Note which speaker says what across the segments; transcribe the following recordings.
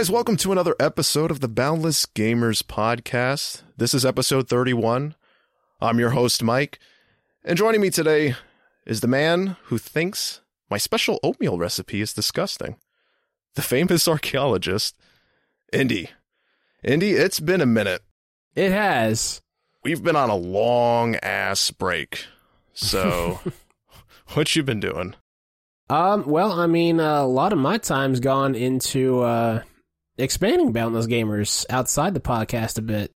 Speaker 1: Guys, welcome to another episode of the Boundless Gamers podcast. This is episode 31. I'm your host, Mike, and joining me today is the man who thinks my special oatmeal recipe is disgusting. The famous archaeologist, Indy. Indy, it's been a minute.
Speaker 2: It has.
Speaker 1: We've been on a long ass break. So, what you been doing?
Speaker 2: Um, well, I mean, uh, a lot of my time's gone into uh, expanding Boundless Gamers outside the podcast a bit.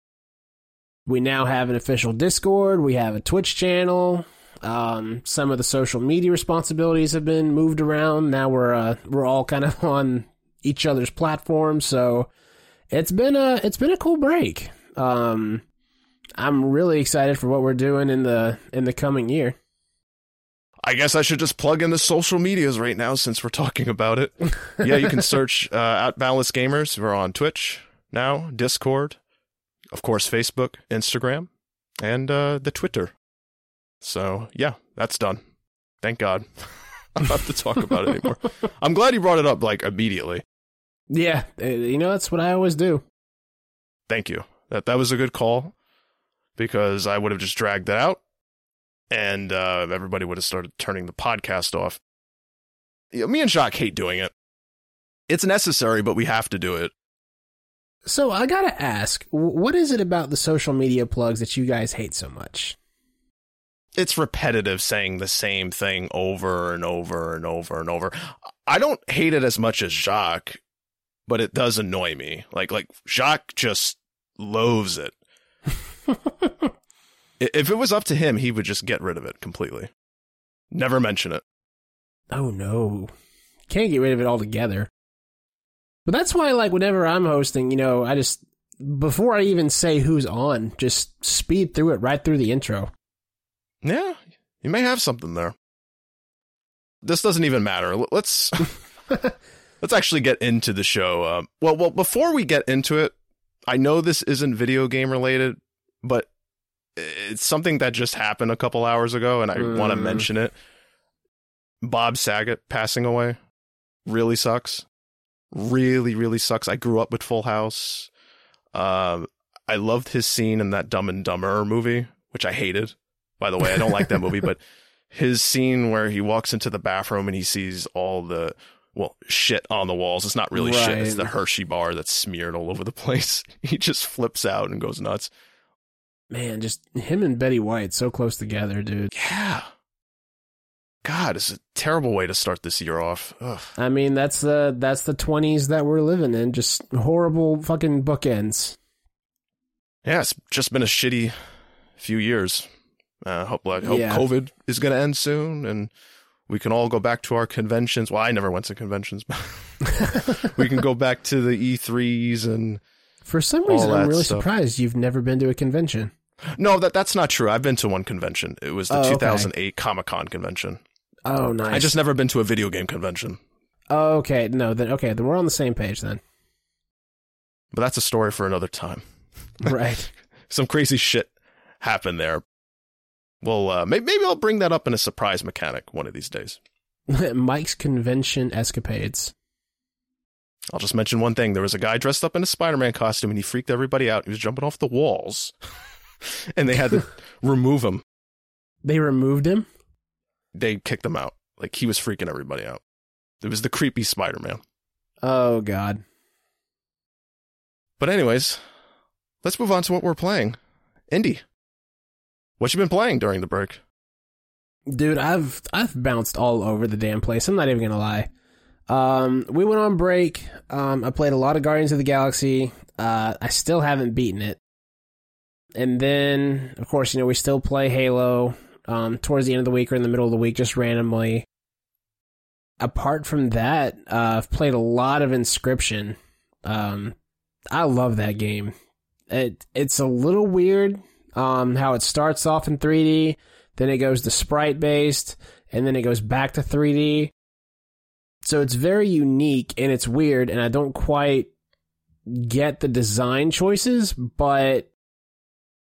Speaker 2: We now have an official Discord. We have a Twitch channel. Um, some of the social media responsibilities have been moved around. Now we're uh, we're all kind of on each other's platforms. So it's been a it's been a cool break. Um, I'm really excited for what we're doing in the in the coming year.
Speaker 1: I guess I should just plug in the social medias right now since we're talking about it. yeah, you can search uh, at Boundless Gamers. We're on Twitch now, Discord, of course, Facebook, Instagram, and uh, the Twitter. So yeah, that's done. Thank God. I don't have to talk about it anymore. I'm glad you brought it up like immediately.
Speaker 2: Yeah, uh, you know that's what I always do.
Speaker 1: Thank you. That that was a good call because I would have just dragged that out and uh, everybody would have started turning the podcast off. You know, me and Jacques hate doing it. It's necessary, but we have to do it.
Speaker 2: So I gotta ask, what is it about the social media plugs that you guys hate so much?
Speaker 1: It's repetitive saying the same thing over and over and over and over. I don't hate it as much as Jacques, but it does annoy me. Like like Jacques just loathes it. if it was up to him, he would just get rid of it completely. Never mention it.
Speaker 2: Oh no. Can't get rid of it altogether. But that's why like whenever I'm hosting, you know, I just before I even say who's on, just speed through it right through the intro.
Speaker 1: Yeah, you may have something there. This doesn't even matter. Let's let's actually get into the show. Uh, well, well, before we get into it, I know this isn't video game related, but it's something that just happened a couple hours ago, and I mm. want to mention it. Bob Saget passing away really sucks. Really, really sucks. I grew up with Full House. Um, I loved his scene in that Dumb and Dumber movie, which I hated. By the way, I don't like that movie, but his scene where he walks into the bathroom and he sees all the well shit on the walls. It's not really right. shit. It's the Hershey bar that's smeared all over the place. He just flips out and goes nuts.
Speaker 2: Man, just him and Betty White so close together, dude.
Speaker 1: Yeah. God, it's a terrible way to start this year off. Ugh.
Speaker 2: I mean, that's the that's the twenties that we're living in. Just horrible fucking bookends.
Speaker 1: Yeah, it's just been a shitty few years. Uh, hope I hope yeah. COVID is going to end soon, and we can all go back to our conventions. Well, I never went to conventions, but we can go back to the E3s and.
Speaker 2: For some reason, I'm really stuff. surprised you've never been to a convention.
Speaker 1: No, that that's not true. I've been to one convention. It was the oh, 2008 okay. Comic Con convention.
Speaker 2: Oh, nice.
Speaker 1: I just never been to a video game convention.
Speaker 2: Oh, okay. No, then okay, then we're on the same page then.
Speaker 1: But that's a story for another time.
Speaker 2: Right.
Speaker 1: Some crazy shit happened there. Well, uh, maybe, maybe I'll bring that up in a surprise mechanic one of these days.
Speaker 2: Mike's convention escapades.
Speaker 1: I'll just mention one thing. There was a guy dressed up in a Spider-Man costume and he freaked everybody out. He was jumping off the walls. and they had to remove him.
Speaker 2: They removed him?
Speaker 1: They kicked him out. Like he was freaking everybody out. It was the creepy Spider Man.
Speaker 2: Oh god.
Speaker 1: But anyways, let's move on to what we're playing. Indy. What you been playing during the break?
Speaker 2: Dude, I've I've bounced all over the damn place. I'm not even gonna lie. Um, we went on break. Um, I played a lot of Guardians of the Galaxy. Uh, I still haven't beaten it and then of course you know we still play Halo um, towards the end of the week or in the middle of the week just randomly. Apart from that, uh, I've played a lot of Inscryption. Um, I love that game. It it's a little weird um, how it starts off in 3D, then it goes to sprite based, and then it goes back to 3D. So it's very unique and it's weird, and I don't quite get the design choices, but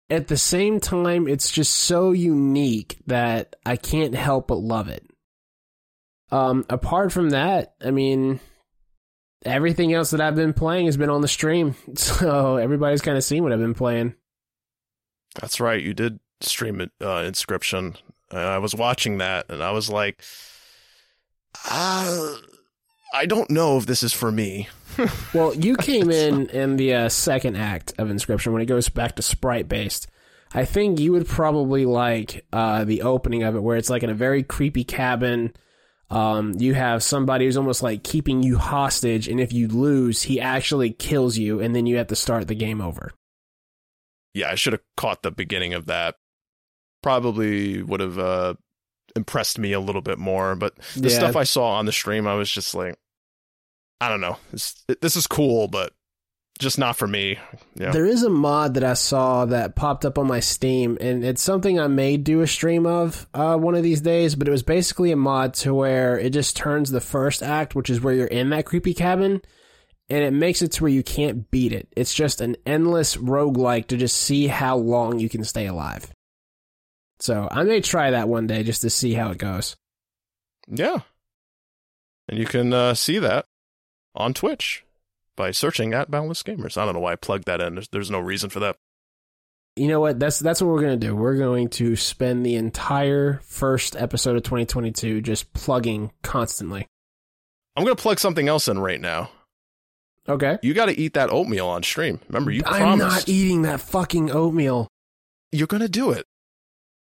Speaker 2: at the same time, it's just so unique that I can't help but love it. Um, apart from that, I mean, everything else that I've been playing has been on the stream. So everybody's kind of seen what I've been playing.
Speaker 1: That's right. You did stream it, uh, Inscryption. And I was watching that and I was like, uh, I don't know if this is for me.
Speaker 2: well, you came in in the uh, second act of Inscryption when it goes back to sprite based. I think you would probably like uh, the opening of it, where it's like in a very creepy cabin. Um, you have somebody who's almost like keeping you hostage, and if you lose, he actually kills you, and then you have to start the game over.
Speaker 1: Yeah, I should have caught the beginning of that. Probably would have uh, impressed me a little bit more, but the
Speaker 2: Yeah.
Speaker 1: stuff I saw on the stream, I was just like, I don't know. This, this is cool, but just not for me. Yeah.
Speaker 2: There is a mod that I saw that popped up on my Steam, and it's something I may do a stream of uh, one of these days. But it was basically a mod to where it just turns the first act, which is where you're in that creepy cabin, and it makes it to where you can't beat it. It's just an endless roguelike to just see how long you can stay alive. So I may try that one day just to see how it goes.
Speaker 1: Yeah. And you can uh, see that on Twitch by searching at Boundless Gamers. I don't know why I plugged that in. There's, there's no reason for that.
Speaker 2: You know what? That's that's what we're gonna do. We're going to spend the entire first episode of 2022 just plugging constantly.
Speaker 1: I'm going to plug something else in right now.
Speaker 2: Okay.
Speaker 1: You got to eat that oatmeal on stream. Remember, you
Speaker 2: I'm
Speaker 1: promised.
Speaker 2: not eating that fucking oatmeal.
Speaker 1: You're going to do it.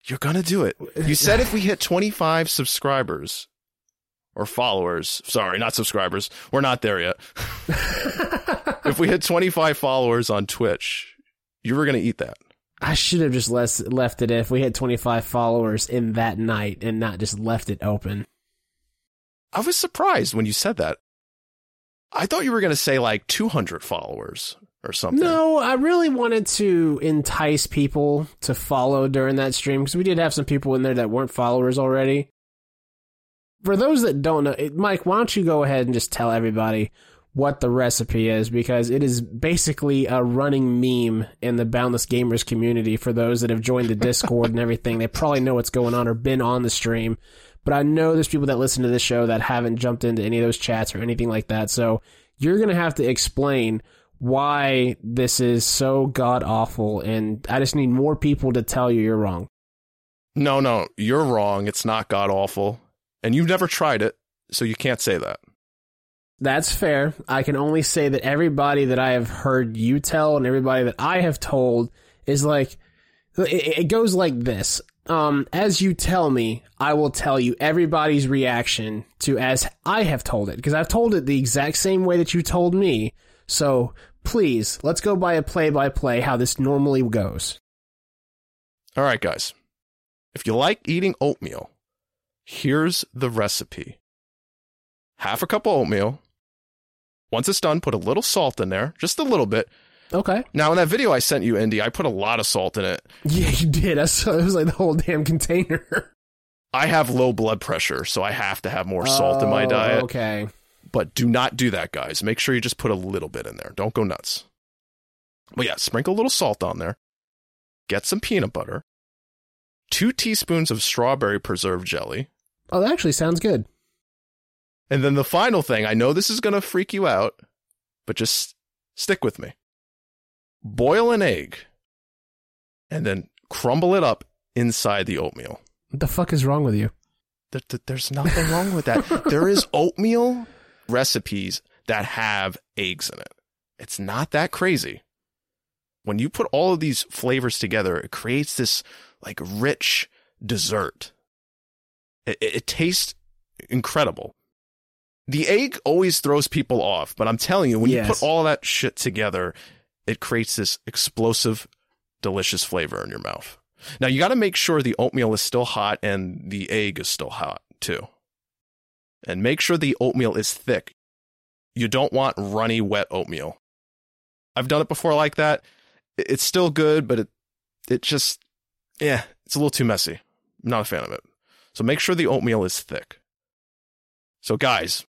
Speaker 1: You're to do it. You said if we hit 25 subscribers or followers, sorry, not subscribers. We're not there yet. if we hit 25 followers on Twitch, you were to eat that.
Speaker 2: I should have just less, left it if we had 25 followers in that night and not just left it open.
Speaker 1: I was surprised when you said that. I thought you were going to say like 200 followers or something.
Speaker 2: No, I really wanted to entice people to follow during that stream because we did have some people in there that weren't followers already. For those that don't know, Mike, why don't you go ahead and just tell everybody what the recipe is because it is basically a running meme in the Boundless Gamers community for those that have joined the Discord and everything. They probably know what's going on or been on the stream. But I know there's people that listen to this show that haven't jumped into any of those chats or anything like that. So you're going to have to explain why this is so god awful. And I just need more people to tell you you're wrong.
Speaker 1: No, no, you're wrong. It's not god awful. And you've never tried it, so you can't say that.
Speaker 2: That's fair. I can only say that everybody that I have heard you tell and everybody that I have told is like, it, goes like this. Um, as you tell me, I will tell you everybody's reaction to as I have told it because I've told it the exact same way that you told me. So please, let's go by a play by play how this normally goes.
Speaker 1: All right, guys. If you like eating oatmeal, here's the recipe half a cup of oatmeal. Once it's done, put a little salt in there, just a little bit.
Speaker 2: Okay.
Speaker 1: Now, in that video I sent you, Indy, I put a lot of salt in it.
Speaker 2: Yeah, you did. I saw it was like the whole damn container.
Speaker 1: I have low blood pressure, so I have to have more salt in my
Speaker 2: Oh,
Speaker 1: diet.
Speaker 2: Okay.
Speaker 1: But do not do that, guys. Make sure you just put a little bit in there. Don't go nuts. But yeah, sprinkle a little salt on there. Get some peanut butter. Two teaspoons of strawberry preserve jelly.
Speaker 2: Oh, that actually sounds good.
Speaker 1: And then the final thing, I know this is going to freak you out, but just stick with me. Boil an egg and then crumble it up inside the oatmeal.
Speaker 2: What the fuck is wrong with you?
Speaker 1: There- there- There's nothing wrong with that. there is oatmeal recipes that have eggs in it. It's not that crazy. When you put all of these flavors together, it creates this like rich dessert. It, it, it tastes incredible. The egg always throws people off, but I'm telling you, when you put all that shit together, it creates this explosive, delicious flavor in your mouth. Now you got to make sure the oatmeal is still hot and the egg is still hot too. And make sure the oatmeal is thick. You don't want runny, wet oatmeal. I've done it before like that. It's still good, but it it just yeah, it's a little too messy. I'm not a fan of it. So make sure the oatmeal is thick. So guys,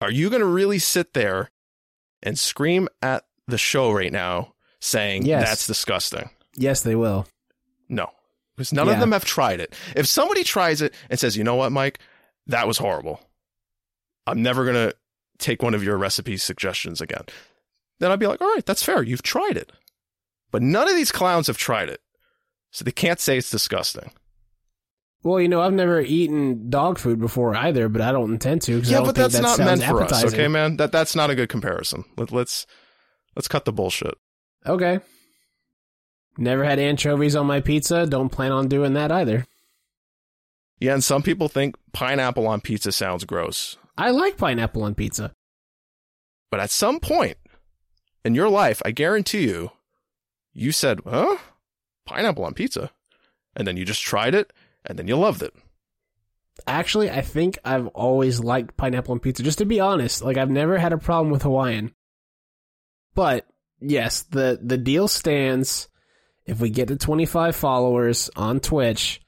Speaker 1: are you going to really sit there and scream at the show right now saying
Speaker 2: Yes.
Speaker 1: that's disgusting?
Speaker 2: Yes, they will.
Speaker 1: No, because none of them have tried it. If somebody tries it and says, you know what, Mike, that was horrible. I'm never going to take one of your recipe suggestions again. Then I'd be like, all right, that's fair. You've tried it. But none of these clowns have tried it. So they can't say it's disgusting.
Speaker 2: Well, you know, I've never eaten dog food before either, but I don't intend to.
Speaker 1: Yeah,
Speaker 2: don't
Speaker 1: but
Speaker 2: think
Speaker 1: that's
Speaker 2: that
Speaker 1: not meant for us, okay, man? That that's not a good comparison. Let, let's let's cut the bullshit.
Speaker 2: Okay. Never had anchovies on my pizza. Don't plan on doing that either.
Speaker 1: Yeah, and some people think pineapple on pizza sounds gross.
Speaker 2: I like pineapple on pizza.
Speaker 1: But at some point in your life, I guarantee you, you said, huh? Pineapple on pizza. And then you just tried it, and then you loved it.
Speaker 2: Actually, I think I've always liked pineapple on pizza. Just to be honest, like I've never had a problem with Hawaiian. But yes, the the deal stands. If we get to 25 followers on Twitch,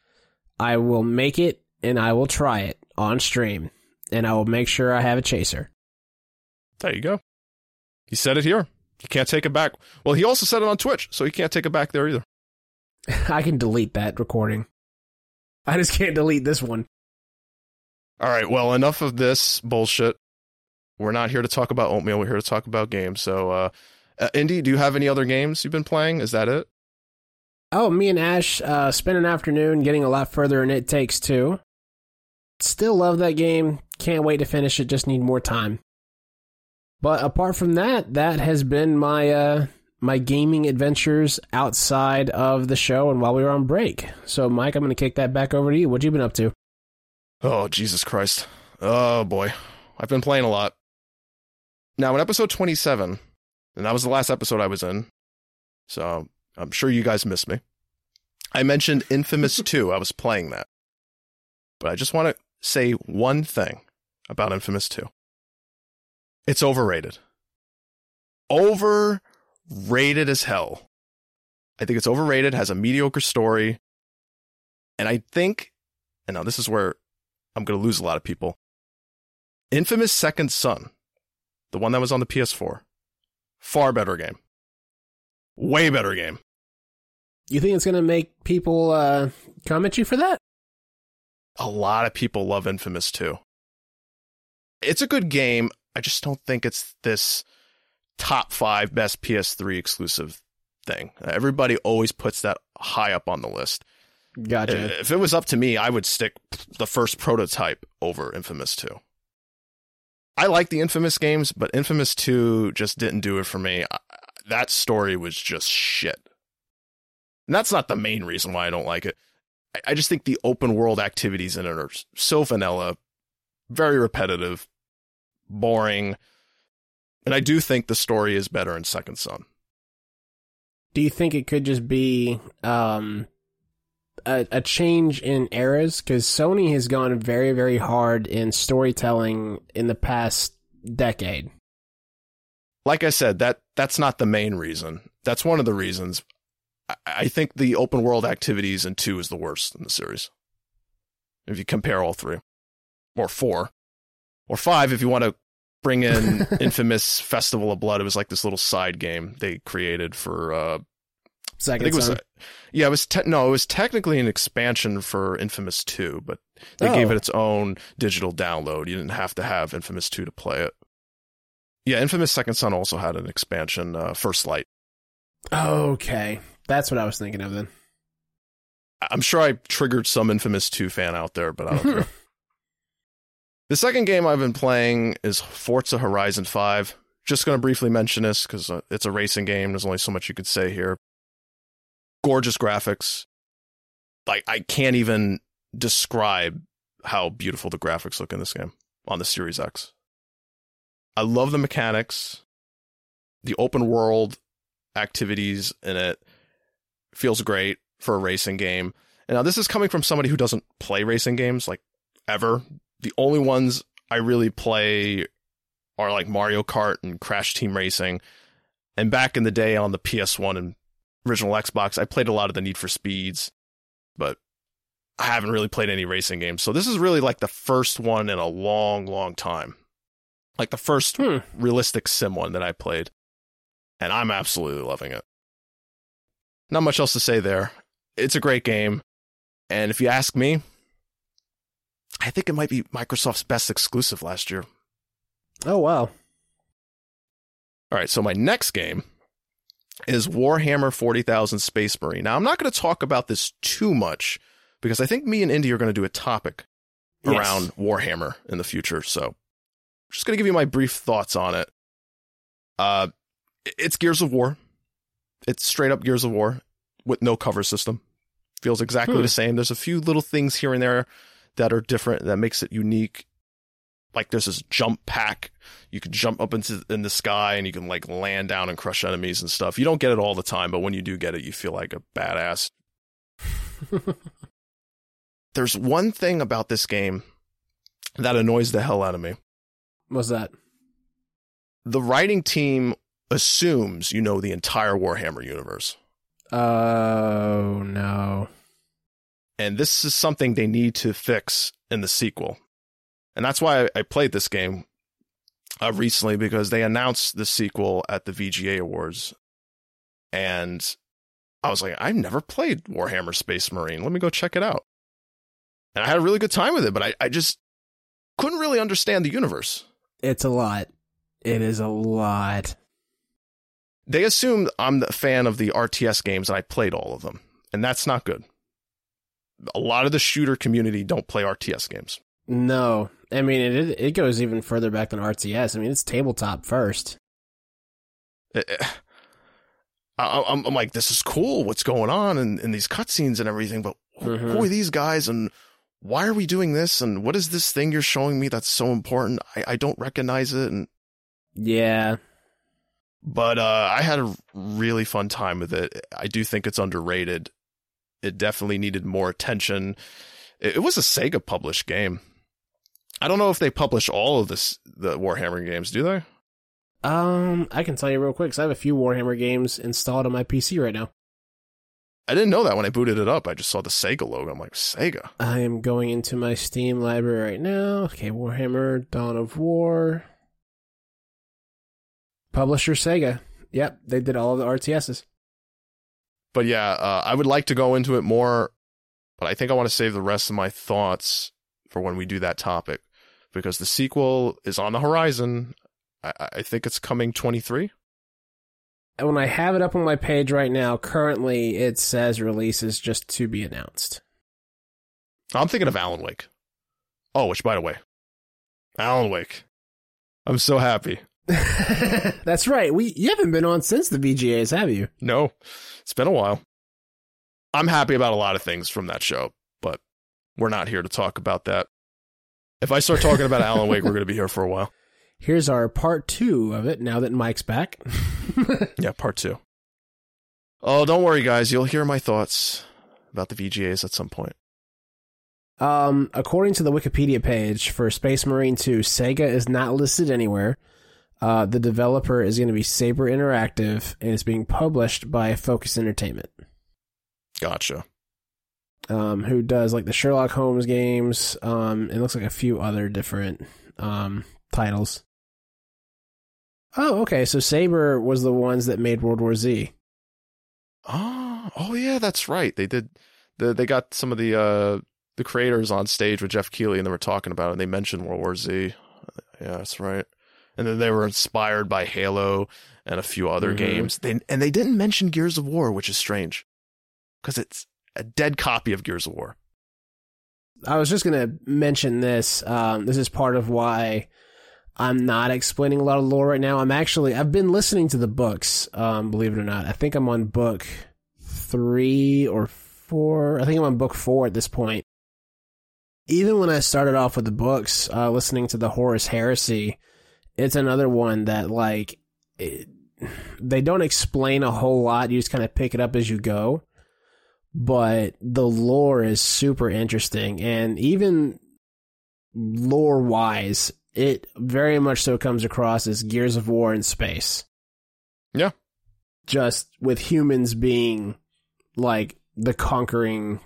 Speaker 2: I will make it and I will try it on stream. And I will make sure I have a chaser.
Speaker 1: There you go. He said it here. He can't take it back. Well, he also said it on Twitch, so he can't take it back there either.
Speaker 2: I can delete that recording. I just can't delete this one.
Speaker 1: All right, well, enough of this bullshit. We're not here to talk about oatmeal. We're here to talk about games. So, uh, uh, Indy, do you have any other games you've been playing? Is that it?
Speaker 2: Oh, me and Ash uh, spent an afternoon getting a lot further in It Takes Two. Still love that game. Can't wait to finish it. Just need more time. But apart from that, that has been my uh, my gaming adventures outside of the show and while we were on break. So, Mike, I'm going to kick that back over to you. What you been up to?
Speaker 1: Oh, Jesus Christ. Oh, boy. I've been playing a lot. Now, in episode 27, and that was the last episode I was in, so I'm sure you guys missed me. I mentioned Infamous 2. I was playing that. But I just want to say one thing about Infamous 2 it's overrated. Overrated as hell. I think it's overrated, has a mediocre story. And I think, and now this is where I'm going to lose a lot of people. Infamous Second Son, the one that was on the PS4, far better game. Way better game.
Speaker 2: You think it's going to make people uh, come at you for that?
Speaker 1: A lot of people love Infamous 2. It's a good game. I just don't think it's this top five best PS3 exclusive thing. Everybody always puts that high up on the list.
Speaker 2: Gotcha.
Speaker 1: If it was up to me, I would stick the first prototype over Infamous 2. I like the Infamous games, but Infamous 2 just didn't do it for me. That story was just shit. And that's not the main reason why I don't like it. I, I just think the open world activities in it are so vanilla, very repetitive, boring. And I do think the story is better in Second Son.
Speaker 2: Do you think it could just be um, a, a change in eras? Because Sony has gone very, very hard in storytelling in the past decade.
Speaker 1: Like I said, that that's not the main reason. That's one of the reasons. I, I think the open world activities in two is the worst in the series. If you compare all three, or four, or five, if you want to bring in infamous Festival of Blood. It was like this little side game they created for. Uh,
Speaker 2: Second
Speaker 1: I think it was.
Speaker 2: Son.
Speaker 1: yeah, it was. Te- no, it was technically an expansion for Infamous Two, but they
Speaker 2: Oh.
Speaker 1: gave it its own digital download. You didn't have to have Infamous Two to play it. Yeah, Infamous Second Son also had an expansion, uh, First Light.
Speaker 2: Okay, that's what I was thinking of then.
Speaker 1: I'm sure I triggered some Infamous 2 fan out there, but I don't care. The second game I've been playing is Forza Horizon 5. Just going to briefly mention this because uh, it's a racing game. There's only so much you could say here. Gorgeous graphics. Like, I can't even describe how beautiful the graphics look in this game on the Series X. I love the mechanics, the open world activities in it feels great for a racing game. And now this is coming from somebody who doesn't play racing games like ever. The only ones I really play are like Mario Kart and Crash Team Racing. And back in the day on the PS1 and original Xbox, I played a lot of the Need for Speeds, but I haven't really played any racing games. So this is really like the first one in a long, long time. Like the first
Speaker 2: Hmm.
Speaker 1: realistic sim one that I played. And I'm absolutely loving it. Not much else to say there. It's a great game. And if you ask me, I think it might be Microsoft's best exclusive last year.
Speaker 2: Oh wow.
Speaker 1: All right, so my next game is Warhammer 40,000 Space Marine. Now, I'm not going to talk about this too much because I think me and Indy are going to do a topic
Speaker 2: Yes.
Speaker 1: around Warhammer in the future. So, just going to give you my brief thoughts on it. Uh, it's Gears of War. It's straight up Gears of War with no cover system. Feels exactly
Speaker 2: Hmm.
Speaker 1: the same. There's a few little things here and there that are different that makes it unique. Like there's this jump pack. You can jump up into in the sky and you can like land down and crush enemies and stuff. You don't get it all the time, but when you do get it, you feel like a badass. There's one thing about this game that annoys the hell out of me.
Speaker 2: What's that?
Speaker 1: The writing team assumes you know the entire Warhammer universe.
Speaker 2: Oh no.
Speaker 1: And this is something they need to fix in the sequel. And that's why I, played this game uh, recently because they announced the sequel at the VGA Awards. And I was like, I've never played Warhammer Space Marine. Let me go check it out. And I had a really good time with it, but I, I just couldn't really understand the universe.
Speaker 2: It's a lot. It is a lot.
Speaker 1: They assume I'm the fan of the RTS games and I played all of them. And that's not good. A lot of the shooter community don't play RTS games.
Speaker 2: No. I mean it it goes even further back than RTS. I mean it's tabletop first.
Speaker 1: Eh, eh, I, I'm, I'm like, this is cool. What's going on in, these cutscenes and everything? But
Speaker 2: Mhm.
Speaker 1: who are these guys and why are we doing this? And what is this thing you're showing me that's so important? I, I don't recognize it. And
Speaker 2: Yeah.
Speaker 1: but uh, I had a really fun time with it. I do think it's underrated. It definitely needed more attention. It, it was a Sega published game. I don't know if they publish all of this the Warhammer games, do they?
Speaker 2: Um, I can tell you real quick because I have a few Warhammer games installed on my PC right now.
Speaker 1: I didn't know that when I booted it up. I just saw the Sega logo. I'm like, Sega.
Speaker 2: I am going into my Steam library right now. Okay, Warhammer Dawn of War. Publisher Sega. Yep, they did all of the RTSs.
Speaker 1: But yeah, uh, I would like to go into it more, but I think I want to save the rest of my thoughts for when we do that topic because the sequel is on the horizon. I, I think it's coming 23.
Speaker 2: When I have it up on my page right now, currently it says release is just to be announced.
Speaker 1: I'm thinking of Alan Wake. Oh, which by the way, Alan Wake. I'm so happy.
Speaker 2: That's right. We you haven't been on since the VGAs, have you?
Speaker 1: No, it's been a while. I'm happy about a lot of things from that show, but we're not here to talk about that. If I start talking about Alan Wake, we're going to be here for a while.
Speaker 2: Here's our part two of it. Now that Mike's back.
Speaker 1: Yeah, part two. Oh, don't worry, guys. You'll hear my thoughts about the VGAs at some point.
Speaker 2: Um, according to the Wikipedia page for Space Marine 2, Sega is not listed anywhere. Uh, the developer is going to be Saber Interactive and it's being published by Focus Entertainment,
Speaker 1: Gotcha.
Speaker 2: um, who does like the Sherlock Holmes games. Um, it looks like a few other different um, titles. Oh, okay. So Saber was the ones that made World War Z.
Speaker 1: Oh, oh yeah, that's right. They did. The, they got some of the uh, the creators on stage with Jeff Keighley, and they were talking about it. And they mentioned World War Z. Yeah, that's right. And then they were inspired by Halo and a few other
Speaker 2: Mhm.
Speaker 1: games. They and they didn't mention Gears of War, which is strange, because it's a dead copy of Gears of War.
Speaker 2: I was just going to mention this. Um, this is part of why I'm not explaining a lot of lore right now. I'm actually I've been listening to the books. Um, believe it or not, I think I'm on book three or four. I think I'm on book four at this point. Even when I started off with the books, uh, listening to the Horus Heresy, it's another one that like it, they don't explain a whole lot. You just kind of pick it up as you go but the lore is super interesting and even lore wise it very much so comes across as gears of war in space
Speaker 1: Yeah.
Speaker 2: just with humans being like the conquering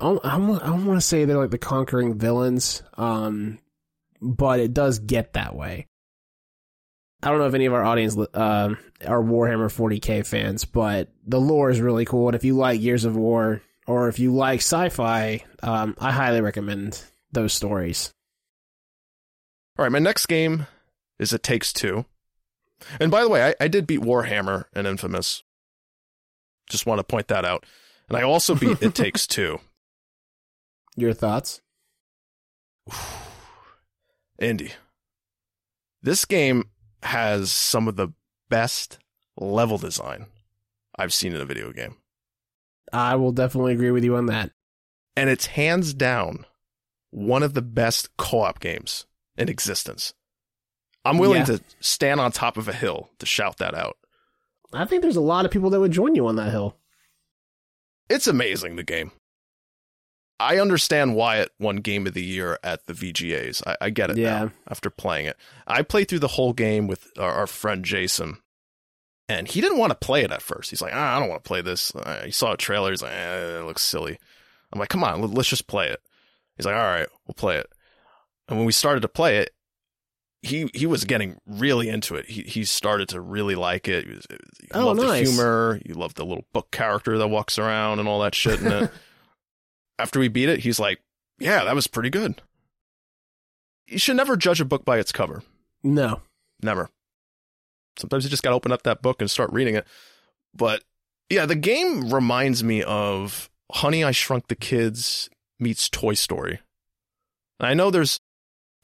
Speaker 2: i don't, I don't, want to say they're like the conquering villains um but it does get that way I don't know if any of our audience uh, are Warhammer 40k fans, but the lore is really cool. And if you like Gears of War or if you like sci-fi, um, I highly recommend those stories.
Speaker 1: All right, my next game is It Takes Two. And by the way, I, I did beat Warhammer and Infamous. Just want to point that out. And I also beat It Takes Two.
Speaker 2: Your thoughts?
Speaker 1: Andy, This game has some of the best level design I've seen in a video game.
Speaker 2: I will definitely agree with you on that.
Speaker 1: And it's hands down one of the best co op games in existence. I'm willing
Speaker 2: Yeah.
Speaker 1: to stand on top of a hill to shout that out.
Speaker 2: I think there's a lot of people that would join you on that hill.
Speaker 1: It's amazing, the game. I understand why it won Game of the Year at the VGAs. I, I get it
Speaker 2: Yeah.
Speaker 1: now after playing it. I played through the whole game with our, our friend Jason, and he didn't want to play it at first. He's like, ah, I don't want to play this. Uh, he saw a trailer. He's like, eh, it looks silly. I'm like, come on, let- let's just play it. He's like, all right, we'll play it. And when we started to play it, he he was getting really into it. He he started to really like it. He, was, he
Speaker 2: Oh,
Speaker 1: loved the
Speaker 2: nice.
Speaker 1: humor. He loved the little book character that walks around and all that shit it. After we beat it, he's like, "Yeah, that was pretty good." You should never judge a book by its cover.
Speaker 2: No.
Speaker 1: Never. Sometimes you just got to open up that book and start reading it. But yeah, the game reminds me of Honey, I Shrunk the Kids meets Toy Story. And I know there's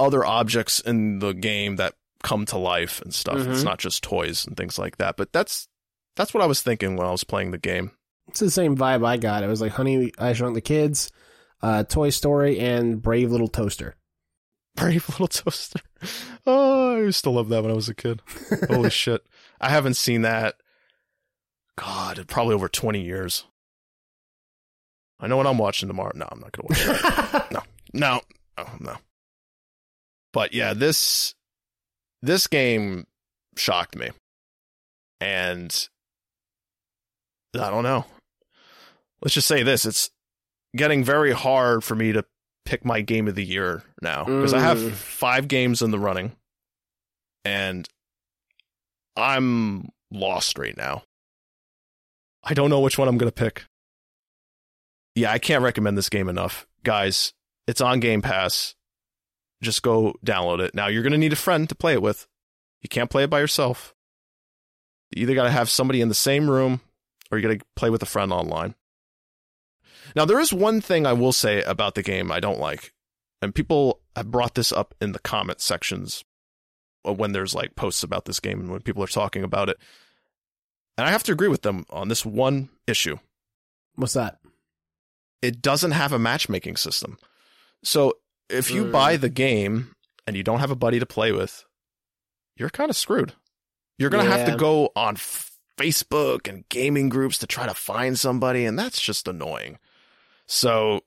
Speaker 1: other objects in the game that come to life and stuff. It's
Speaker 2: Mhm.
Speaker 1: not just toys and things like that. But that's that's what I was thinking when I was playing the game.
Speaker 2: It's the same vibe I got. It was like Honey, I Shrunk the Kids, uh, Toy Story, and Brave Little Toaster.
Speaker 1: Brave Little Toaster. Oh, I used to love that when I was a kid. Holy shit. I haven't seen that. God, probably over 20 years. I know what I'm watching tomorrow. No, I'm not going to watch it. No, no, oh, no. But yeah, this, this game shocked me. And I don't know. Let's just say this. It's getting very hard for me to pick my game of the year now because I have
Speaker 2: Mm.
Speaker 1: five games in the running and I'm lost right now. I don't know which one I'm going to pick. Yeah, I can't recommend this game enough. Guys, it's on Game Pass. Just go download it. Now, you're going to need a friend to play it with. You can't play it by yourself. You either got to have somebody in the same room or you got to play with a friend online. Now, there is one thing I will say about the game I don't like, and people have brought this up in the comment sections uh, when there's like posts about this game and when people are talking about it. And I have to agree with them on this one issue.
Speaker 2: What's that?
Speaker 1: It doesn't have a matchmaking system. So if you
Speaker 2: Mm.
Speaker 1: buy the game and you don't have a buddy to play with, you're kind of screwed. You're going to have to go on Facebook and gaming groups to try to find somebody, and that's just annoying. So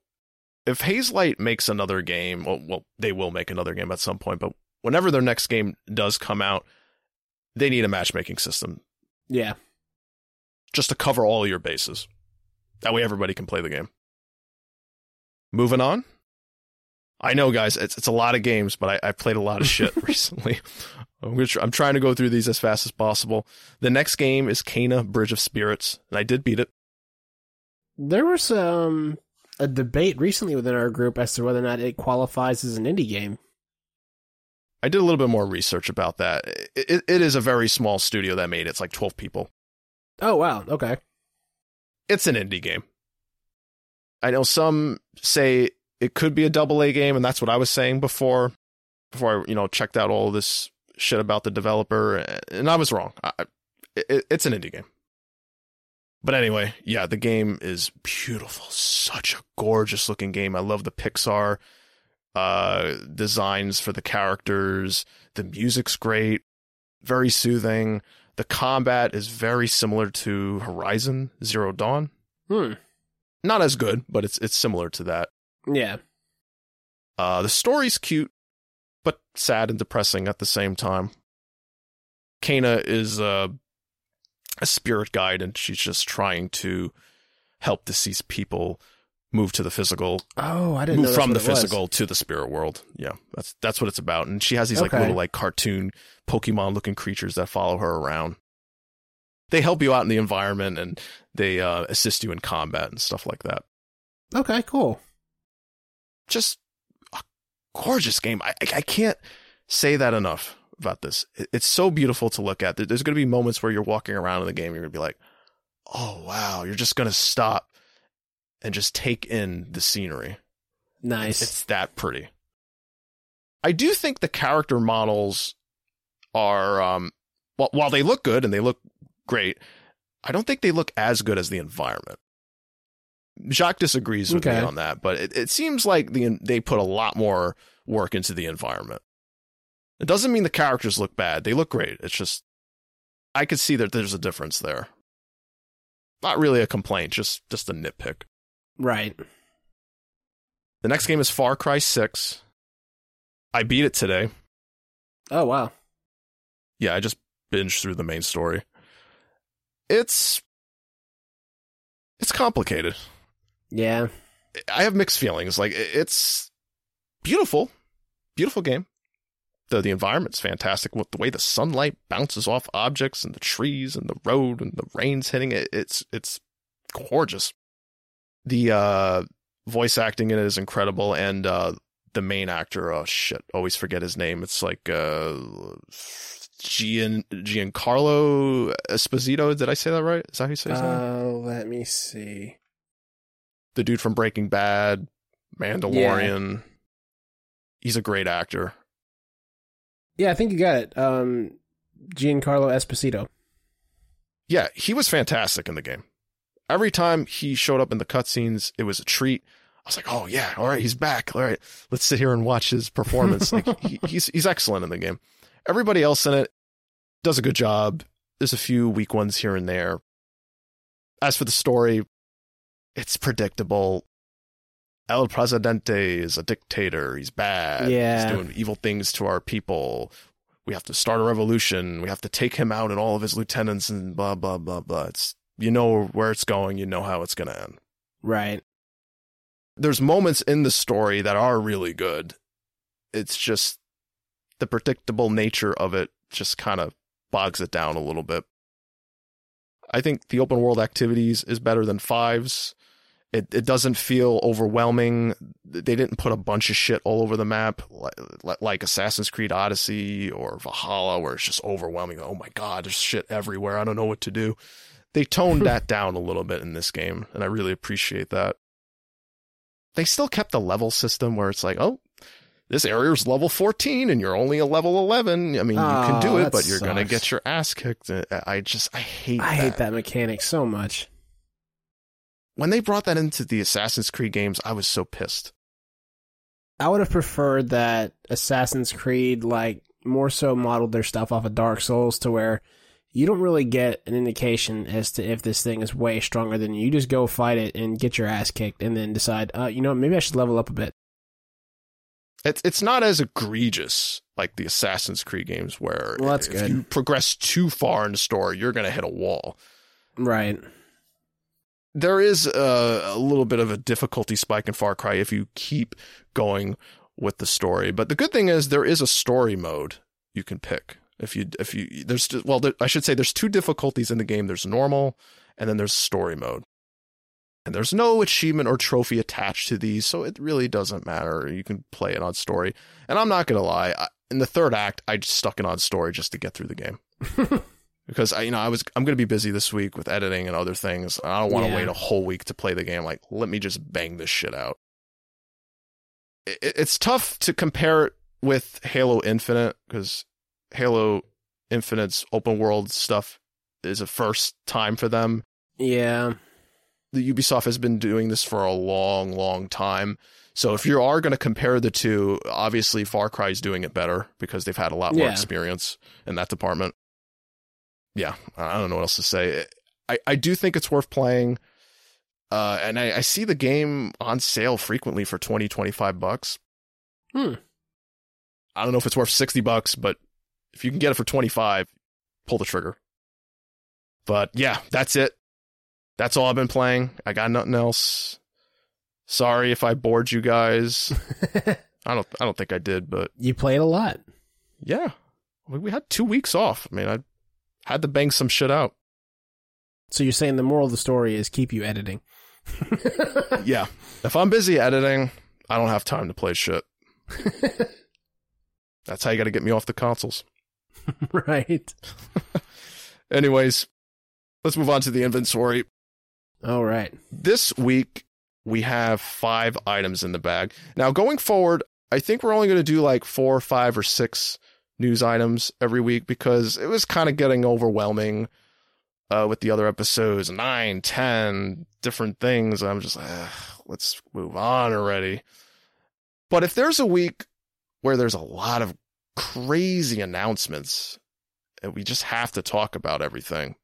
Speaker 1: if Hazelight makes another game, well, well, they will make another game at some point, but whenever their next game does come out, they need a matchmaking system
Speaker 2: Yeah.
Speaker 1: just to cover all your bases. That way everybody can play the game. Moving on. I know, guys, it's it's a lot of games, but I, I played a lot of shit recently. I'm, I'm trying to go through these as fast as possible. The next game is Kena Bridge of Spirits, and I did beat it.
Speaker 2: There was um, a debate recently within our group as to whether or not it qualifies as an indie game.
Speaker 1: I did a little bit more research about that. It, it, it is a very small studio that made it. It's like 12 people.
Speaker 2: Oh, wow. Okay.
Speaker 1: It's an indie game. I know some say it could be a double A game, and that's what I was saying before, before I you know checked out all this shit about the developer, and I was wrong. I, it, it's an indie game. But anyway, yeah, the game is beautiful. Such a gorgeous looking game. I love the Pixar uh, designs for the characters. The music's great, very soothing. The combat is very similar to Horizon Zero Dawn.
Speaker 2: Hmm.
Speaker 1: Not as good, but it's it's similar to that.
Speaker 2: Yeah.
Speaker 1: Uh, the story's cute, but sad and depressing at the same time. Kena is uh, a spirit guide, and she's just trying to help deceased people move to the physical,
Speaker 2: Oh, I didn't
Speaker 1: move
Speaker 2: that's
Speaker 1: from the
Speaker 2: what it was.
Speaker 1: physical to the spirit world. Yeah, that's that's what it's about. And she has these like
Speaker 2: Okay.
Speaker 1: little like cartoon Pokemon looking creatures that follow her around. They help you out in the environment, and they uh, assist you in combat and stuff like that.
Speaker 2: Okay, cool.
Speaker 1: Just a gorgeous game. I I can't say that enough. about this. It's so beautiful to look at. There's going to be moments where you're walking around in the game, you're going to be like, "Oh wow!" You're just going to stop and just take in the scenery.
Speaker 2: Nice.
Speaker 1: It's that pretty. I do think the character models are, um, well, while they look good and they look great, I don't think they look as good as the environment. Jacques disagrees with
Speaker 2: Okay.
Speaker 1: me on that, but it, it seems like the they put a lot more work into the environment. It doesn't mean the characters look bad; they look great. It's just I could see that there's a difference there. Not really a complaint, just just a nitpick.
Speaker 2: right.
Speaker 1: The next game is Far Cry Six. I beat it today.
Speaker 2: Oh wow.
Speaker 1: Yeah, I just binged through the main story. It's it's complicated.
Speaker 2: Yeah.
Speaker 1: I have mixed feelings. Like it's beautiful, beautiful game. The the environment's fantastic. With the way the sunlight bounces off objects and the trees and the road and the rain's hitting it, it's it's gorgeous. The uh, voice acting in it is incredible, and uh, the main actor, oh shit, always forget his name. It's like uh, Gian Giancarlo Esposito. Did I say that right? Is that how you say his name?
Speaker 2: Uh, let me see.
Speaker 1: The dude from Breaking Bad, Mandalorian. He's a great actor.
Speaker 2: Yeah, I think you got it. Um, Giancarlo Esposito.
Speaker 1: Yeah, he was fantastic in the game. Every time he showed up in the cutscenes, it was a treat. I was like, "Oh yeah, all right, he's back. All right, let's sit here and watch his performance." like, he, he's he's excellent in the game. Everybody else in it does a good job. There's a few weak ones here and there. As for the story, it's predictable. El Presidente is a dictator. He's bad.
Speaker 2: Yeah.
Speaker 1: He's doing evil things to our people. We have to start a revolution. We have to take him out and all of his lieutenants and blah, blah, blah, blah. It's, you know where it's going. You know how it's going to end.
Speaker 2: Right.
Speaker 1: There's moments in the story that are really good. It's just the predictable nature of it just kind of bogs it down a little bit. I think the open world activities is better than fives. It it doesn't feel overwhelming. They didn't put a bunch of shit all over the map like, like Assassin's Creed Odyssey or Valhalla, where it's just overwhelming. Oh my god, there's shit everywhere. I don't know what to do. They toned that down a little bit in this game, and I really appreciate that. They still kept the level system where it's like, oh, this area's level 14 and you're only a level 11. I mean, you can
Speaker 2: Oh,
Speaker 1: do it, but you're going to get your ass kicked. I just, I hate
Speaker 2: I
Speaker 1: that.
Speaker 2: hate that mechanic so much.
Speaker 1: When they brought that into the Assassin's Creed games, I was so pissed.
Speaker 2: I would have preferred that Assassin's Creed like more so modeled their stuff off of Dark Souls to where you don't really get an indication as to if this thing is way stronger than you. You just go fight it and get your ass kicked and then decide, uh, you know, maybe I should level up a bit.
Speaker 1: It's it's not as egregious like the Assassin's Creed games where
Speaker 2: Well, that's
Speaker 1: if
Speaker 2: good.
Speaker 1: you progress too far in the story, you're going to hit a wall.
Speaker 2: Right.
Speaker 1: There is a, a little bit of a difficulty spike in Far Cry if you keep going with the story. But the good thing is there is a story mode you can pick. If you if you there's well there, I should say there's two difficulties in the game. There's normal and then there's story mode. And there's no achievement or trophy attached to these, so it really doesn't matter. You can play it on story. And I'm not going to lie, I, in the third act I just stuck it on story just to get through the game. because I, you know, I was I'm going to be busy this week with editing and other things. I don't want to
Speaker 2: Yeah.
Speaker 1: wait a whole week to play the game. Like, let me just bang this shit out. It, it's tough to compare it with Halo Infinite because Halo Infinite's open world stuff is a first time for them.
Speaker 2: Yeah.
Speaker 1: The Ubisoft has been doing this for a long, long time. So if you are going to compare the two, obviously Far Cry is doing it better because they've had a lot more
Speaker 2: Yeah.
Speaker 1: experience in that department. Yeah, I don't know what else to say. I, I do think it's worth playing. Uh, and I, I see the game on sale frequently for 20, 25 bucks.
Speaker 2: Hmm.
Speaker 1: I don't know if it's worth 60 bucks, but if you can get it for 25, pull the trigger. But yeah, that's it. That's all I've been playing. I got nothing else. Sorry if I bored you guys. I don't I don't think I did, but
Speaker 2: you played a lot.
Speaker 1: yeah. We we had 2 weeks off. I mean, I had to bang some shit out.
Speaker 2: So you're saying the moral of the story is keep you editing.
Speaker 1: Yeah. If I'm busy editing, I don't have time to play shit. That's how you got to get me off the consoles.
Speaker 2: right.
Speaker 1: Anyways, let's move on to the inventory.
Speaker 2: All right.
Speaker 1: This week, we have five items in the bag. Now, going forward, I think we're only going to do like four, five, or six news items every week because it was kind of getting overwhelming uh, with the other episodes nine, ten different things. I'm just like, let's move on already. But if there's a week where there's a lot of crazy announcements and we just have to talk about everything,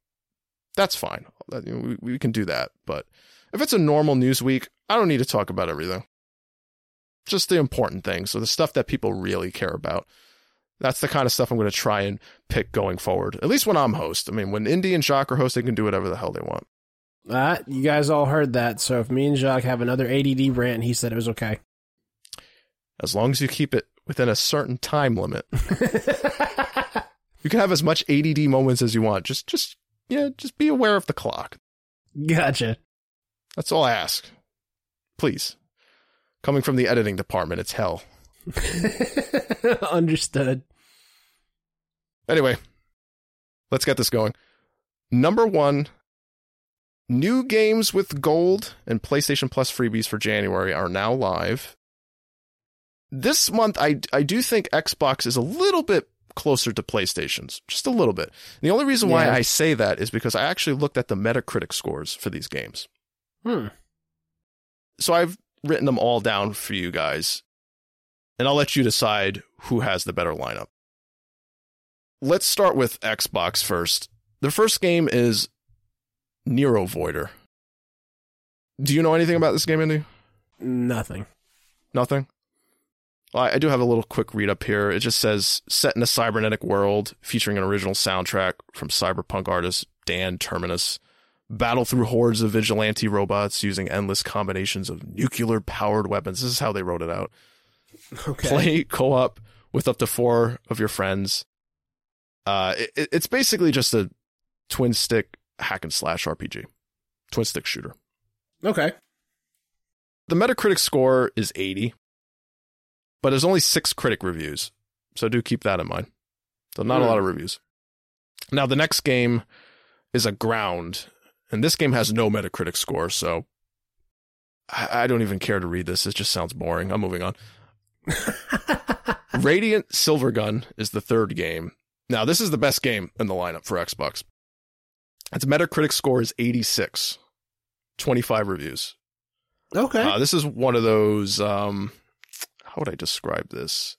Speaker 1: that's fine. We, we can do that. But if it's a normal news week, I don't need to talk about everything. Just the important things. So the stuff that people really care about. That's the kind of stuff I'm going to try and pick going forward. At least when I'm host. I mean, when Indy and Jacques are host, they can do whatever the hell they want.
Speaker 2: Uh, you guys all heard that. So if me and Jacques have another ADD rant, he said it was okay.
Speaker 1: As long as you keep it within a certain time limit. you can have as much ADD moments as you want. Just, just, yeah, just be aware of the clock.
Speaker 2: Gotcha.
Speaker 1: That's all I ask. Please. Coming from the editing department, it's hell.
Speaker 2: Understood.
Speaker 1: Anyway, let's get this going. Number one, new games with gold and PlayStation Plus freebies for January are now live. This month, I, I do think Xbox is a little bit closer to PlayStation's, just a little bit. The only reason why I say that is because I actually looked at the Metacritic scores for these games.
Speaker 2: Hmm.
Speaker 1: So I've written them all down for you guys, and I'll let you decide who has the better lineup. Let's start with Xbox first. The first game is NeuroVoider. Do you know anything about this game, Andy?
Speaker 2: Nothing.
Speaker 1: Nothing? Well, I do have a little quick read up here. It just says set in a cybernetic world featuring an original soundtrack from cyberpunk artist Dan Terminus. Battle through hordes of vigilante robots using endless combinations of nuclear powered weapons. This is how they wrote it out.
Speaker 2: Okay.
Speaker 1: Play co op with up to four of your friends. Uh, it, it's basically just a twin stick hack and slash RPG, twin stick shooter.
Speaker 2: Okay.
Speaker 1: The Metacritic score is 80, but there's only six critic reviews. So do keep that in mind. So not a
Speaker 2: Hmm.
Speaker 1: lot of reviews. Now, the next game is Aground, and this game has no Metacritic score. So I, I don't even care to read this. It just sounds boring. I'm moving on. Radiant Silvergun is the third game. Now, this is the best game in the lineup for Xbox. Its Metacritic score is 86, 25 reviews.
Speaker 2: okay.
Speaker 1: Uh, this is one of those. Um, how would I describe this?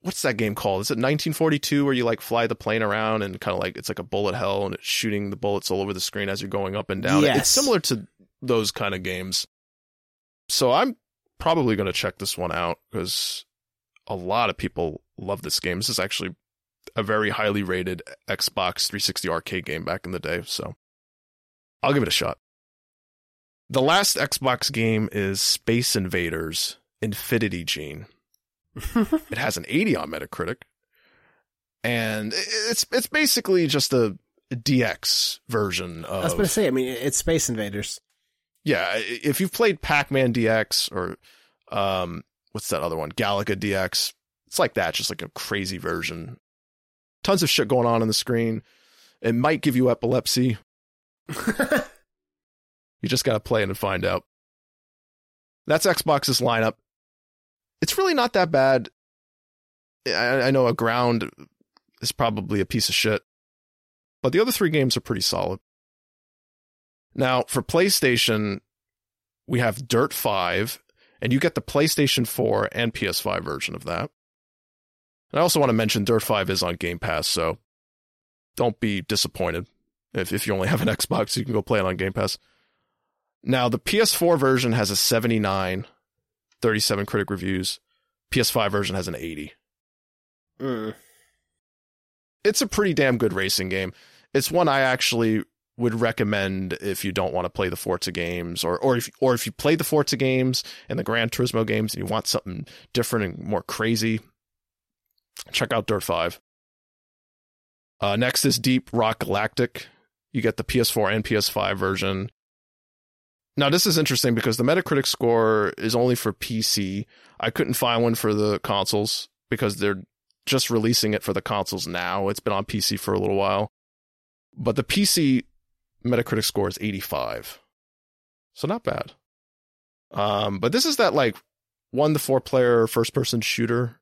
Speaker 1: What's that game called? Is it 1942 where you like fly the plane around and kind of like it's like a bullet hell and it's shooting the bullets all over the screen as you're going up and down?
Speaker 2: Yes.
Speaker 1: It's similar to those kind of games. So I'm probably going to check this one out because a lot of people love this game. This is actually a very highly rated Xbox 360 arcade game back in the day. So I'll give it a shot. The last Xbox game is Space Invaders Infinity Gene. It has an 80 on Metacritic. And it's it's basically just a DX version of
Speaker 2: I was going to say, I mean, it's Space Invaders.
Speaker 1: yeah, if you've played Pac-Man DX or um what's that other one? Galaga DX. It's like that, just like a crazy version. Tons of shit going on on the screen. It might give you epilepsy. You just got to play it and find out. That's Xbox's lineup. It's really not that bad. I, I know Aground is probably a piece of shit, but the other three games are pretty solid. Now, for PlayStation, we have Dirt 5, and you get the PlayStation 4 and PS5 version of that. And I also want to mention Dirt 5 is on Game Pass, so don't be disappointed if, if you only have an Xbox, you can go play it on Game Pass. Now, the PS4 version has a 79, 37 critic reviews. PS5 version has an 80.
Speaker 2: Mm.
Speaker 1: It's a pretty damn good racing game. It's one I actually would recommend if you don't want to play the Forza games or or if or if you play the Forza games and the Gran Turismo games and you want something different and more crazy, check out Dirt 5. Uh, next is Deep Rock Galactic. You get the PS4 and PS5 version. Now, this is interesting because the Metacritic score is only for PC. I couldn't find one for the consoles because they're just releasing it for the consoles now. It's been on PC for a little while. But the PC Metacritic score is 85. So not bad. Um, but this is that like one to four player first person shooter.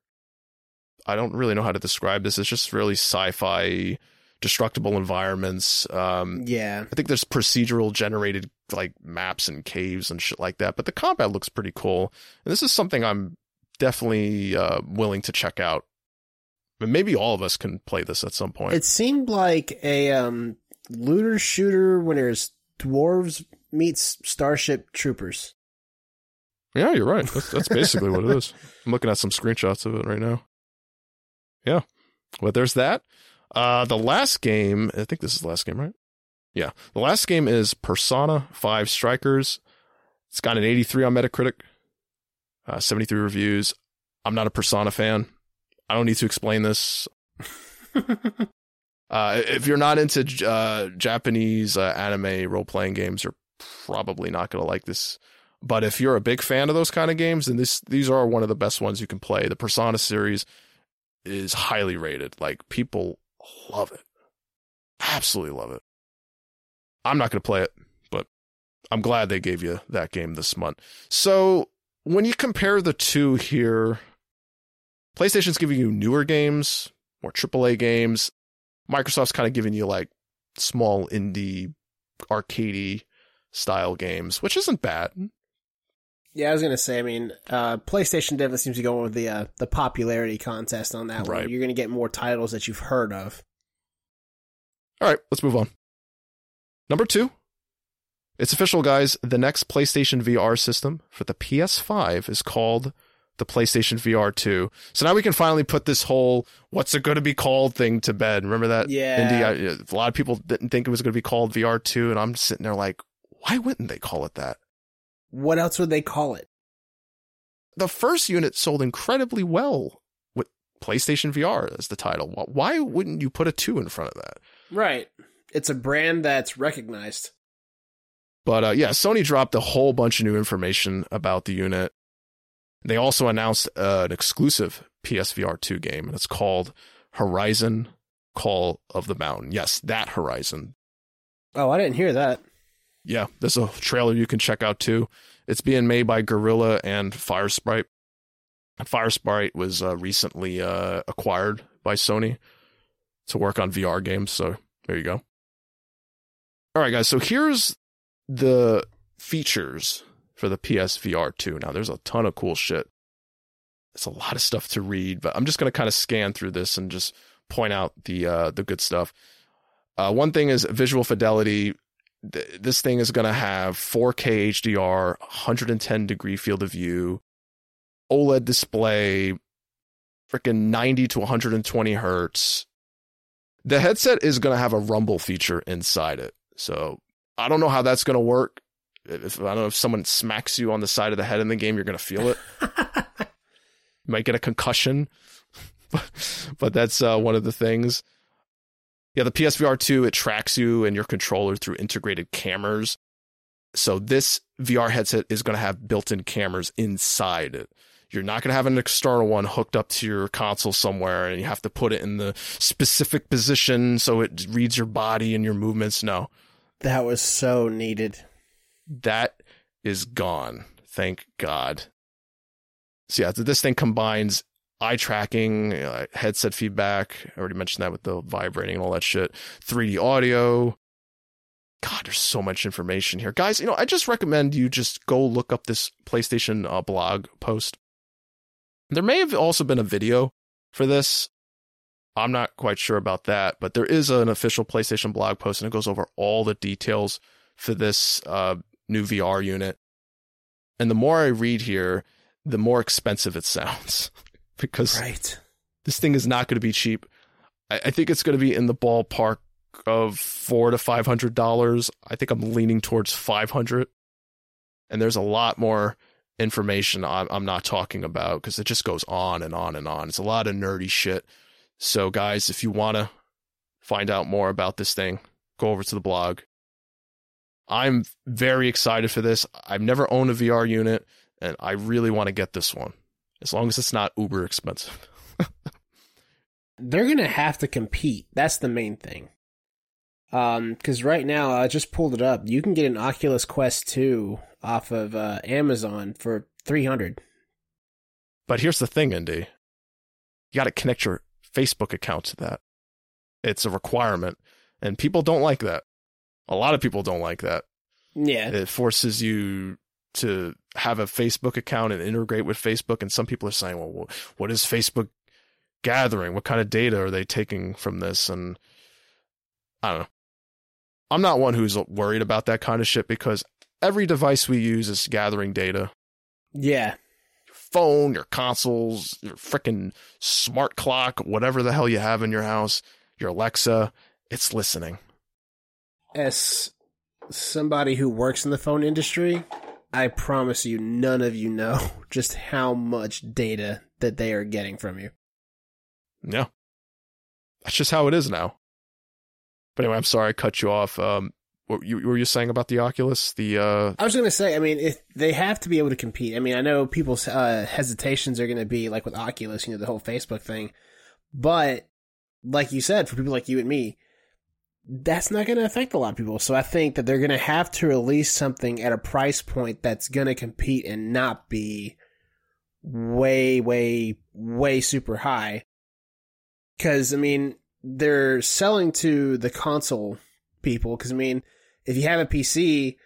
Speaker 1: I don't really know how to describe this. It's just really sci-fi destructible environments. Um,
Speaker 2: Yeah.
Speaker 1: I think there's procedural generated like maps and caves and shit like that, but the combat looks pretty cool. And this is something I'm definitely uh, willing to check out. But maybe all of us can play this at some point.
Speaker 2: It seemed like a um, looter shooter when there's dwarves meets Starship Troopers.
Speaker 1: yeah, you're right. That's, that's basically what it is. I'm looking at some screenshots of it right now. Yeah. But there's that. Uh, the last game, I think this is the last game, right? Yeah. The last game is Persona 5 Strikers. It's got an 83 on Metacritic, uh, 73 reviews. I'm not a Persona fan. I don't need to explain this. Uh, if you're not into uh, Japanese uh, anime role playing games, you're probably not going to like this. But if you're a big fan of those kind of games, then this these are one of the best ones you can play. The Persona series is highly rated. Like people love it, absolutely love it. I'm not going to play it, but I'm glad they gave you that game this month. So when you compare the two here, PlayStation's giving you newer games, more AAA games. Microsoft's kind of giving you like small indie arcadey style games, which isn't bad.
Speaker 2: Yeah, I was gonna say. I mean, uh, PlayStation definitely seems to go with the uh, the popularity contest on that
Speaker 1: Right.
Speaker 2: one. You're gonna get more titles that you've heard of.
Speaker 1: All right, let's move on. Number two. It's official, guys. The next PlayStation VR system for the PS5 is called the PlayStation VR 2. So now we can finally put this whole what's it going to be called thing to bed. Remember that?
Speaker 2: Yeah.
Speaker 1: Indy, I, a lot of people didn't think it was going to be called VR 2, and I'm sitting there like, why wouldn't they call it that?
Speaker 2: What else would they call it?
Speaker 1: The first unit sold incredibly well with PlayStation VR as the title. Why wouldn't you put a 2 in front of that?
Speaker 2: Right. It's a brand that's recognized.
Speaker 1: But uh, yeah, Sony dropped a whole bunch of new information about the unit. They also announced uh, an exclusive PSVR 2 game, and it's called Horizon Call of the Mountain. Yes, that Horizon.
Speaker 2: Oh, I didn't hear that.
Speaker 1: Yeah, there's a trailer you can check out too. It's being made by Guerrilla and Firesprite. Firesprite was uh, recently uh, acquired by Sony to work on VR games. So there you go. All right, guys. So here's the features for the PSVR 2. Now, there's a ton of cool shit. It's a lot of stuff to read, but I'm just going to kind of scan through this and just point out the uh, the good stuff. Uh, one thing is visual fidelity. Th- this thing is going to have 4K HDR, 110 degree field of view, OLED display, freaking 90 to 120 hertz. The headset is going to have a rumble feature inside it. So I don't know how that's going to work. If I don't know if someone smacks you on the side of the head in the game, you're going to feel it. you might get a concussion, but that's uh, one of the things. Yeah, the PSVR 2, it tracks you and your controller through integrated cameras. So this VR headset is going to have built-in cameras inside it. You're not going to have an external one hooked up to your console somewhere and you have to put it in the specific position so it reads your body and your movements. No,
Speaker 2: That was so needed.
Speaker 1: that is gone. Thank God. So yeah, this thing combines eye tracking, uh, headset feedback. I already mentioned that with the vibrating and all that shit. 3D audio. God, there's so much information here, guys. You know, I just recommend you just go look up this PlayStation uh, blog post. There may have also been a video for this. I'm not quite sure about that, but there is an official PlayStation blog post, and it goes over all the details for this uh, new VR unit. And the more I read here, the more expensive it sounds because
Speaker 2: Right.
Speaker 1: this thing is not going to be cheap. I, I think it's going to be in the ballpark of four to five hundred dollars. I think I'm leaning towards five hundred. And there's a lot more information I'm, I'm not talking about because it just goes on and on and on. It's a lot of nerdy shit. So, guys, if you want to find out more about this thing, go over to the blog. I'm very excited for this. I've never owned a VR unit, and I really want to get this one, as long as it's not uber expensive.
Speaker 2: they're gonna have to compete. That's the main thing. Um, because right now I just pulled it up. You can get an Oculus Quest 2 off of uh, Amazon for 300.
Speaker 1: But here's the thing, Indy. You got to connect your Facebook account to that. It's a requirement, and people don't like that. A lot of people don't like that.
Speaker 2: Yeah.
Speaker 1: It forces you to have a Facebook account and integrate with Facebook. And some people are saying, well, what is Facebook gathering? What kind of data are they taking from this? And I don't know. I'm not one who's worried about that kind of shit because every device we use is gathering data.
Speaker 2: Yeah.
Speaker 1: Your phone, your consoles, your freaking smart clock, whatever the hell you have in your house, your Alexa, it's listening.
Speaker 2: As somebody who works in the phone industry, I promise you, none of you know just how much data that they are getting from you.
Speaker 1: Yeah. That's just how it is now. But anyway, I'm sorry I cut you off. Um, what you, were you saying about the Oculus? The uh,
Speaker 2: I was going to say, I mean, if they have to be able to compete. I mean, I know people's uh, hesitations are going to be like with Oculus, you know, the whole Facebook thing. But like you said, for people like you and me, that's not going to affect a lot of people. So I think that they're going to have to release something at a price point that's going to compete and not be way, way, way super high. Cause I mean, they're selling to the console people. Cause I mean, if you have a PC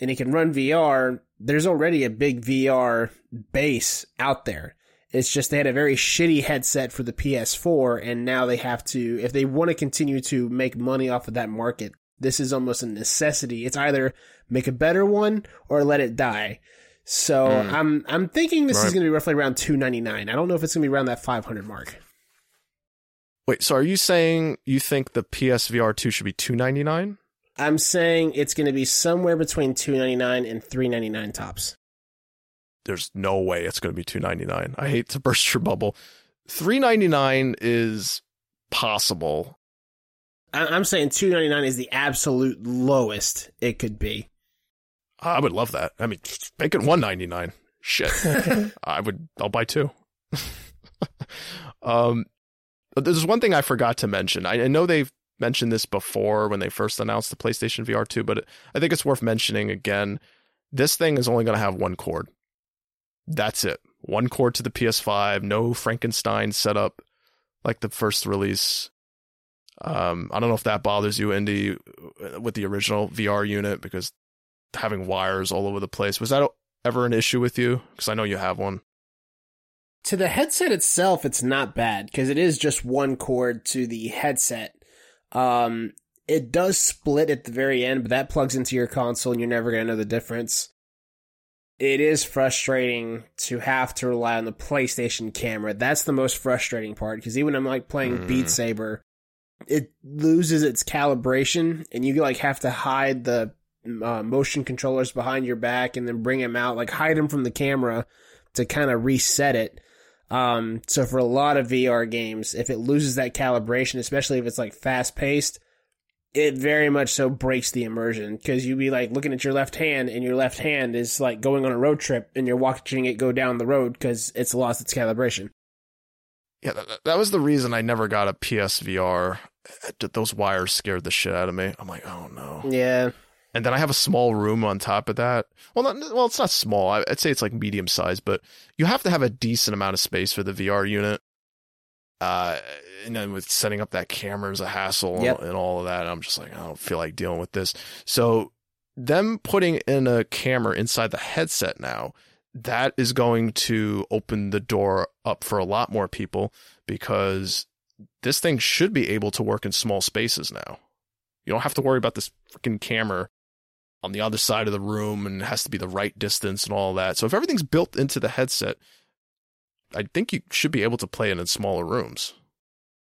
Speaker 2: and it can run VR, there's already a big VR base out there. It's just they had a very shitty headset for the PS4, and now they have to, if they want to continue to make money off of that market, this is almost a necessity. It's either make a better one or let it die. So mm. I'm I'm thinking this right. is going to be roughly around 299. I don't know if it's going to be around that 500 mark.
Speaker 1: Wait, so are you saying you think the PSVR 2 should be 299?
Speaker 2: I'm saying it's going to be somewhere between 299 and 399 tops
Speaker 1: there's no way it's going to be 299 i hate to burst your bubble. 399 is possible.
Speaker 2: I'm saying 299 is the absolute lowest it could be.
Speaker 1: I would love that. I mean make it 199 shit. I would i'll buy two. Um there's one thing i forgot to mention. I, I know they've mentioned this before when they first announced the playstation vr 2 but i think it's worth mentioning again. This thing is only going to have one cord that's it. One cord to the PS5, no Frankenstein setup like the first release. Um, I don't know if that bothers you, Indy, with the original VR unit because having wires all over the place was that ever an issue with you? Because I know you have one.
Speaker 2: To the headset itself, it's not bad because it is just one cord to the headset. Um, it does split at the very end, but that plugs into your console and you're never to know the difference it is frustrating to have to rely on the PlayStation camera. That's the most frustrating part because even I'm like playing mm. Beat Saber, it loses its calibration and you like have to hide the uh, motion controllers behind your back and then bring them out, like hide them from the camera to kind of reset it. Um, so for a lot of VR games, if it loses that calibration, especially if it's like fast paced, it very much so breaks the immersion because you'd be like looking at your left hand and your left hand is like going on a road trip and you're watching it go down the road because it's lost its calibration.
Speaker 1: Yeah, that, that, was the reason I never got a PSVR. Those wires scared the shit out of me. I'm like, oh no.
Speaker 2: Yeah.
Speaker 1: And then I have a small room on top of that. Well, not well, it's not small. I'd say it's like medium size, but you have to have a decent amount of space for the VR unit. Uh, and then with setting up that camera is a hassle yep. and all of that. I'm just like, I don't feel like dealing with this. So them putting in a camera inside the headset now, that is going to open the door up for a lot more people because this thing should be able to work in small spaces now. You don't have to worry about this freaking camera on the other side of the room and it has to be the right distance and all that. So if everything's built into the headset, I think you should be able to play it in smaller rooms.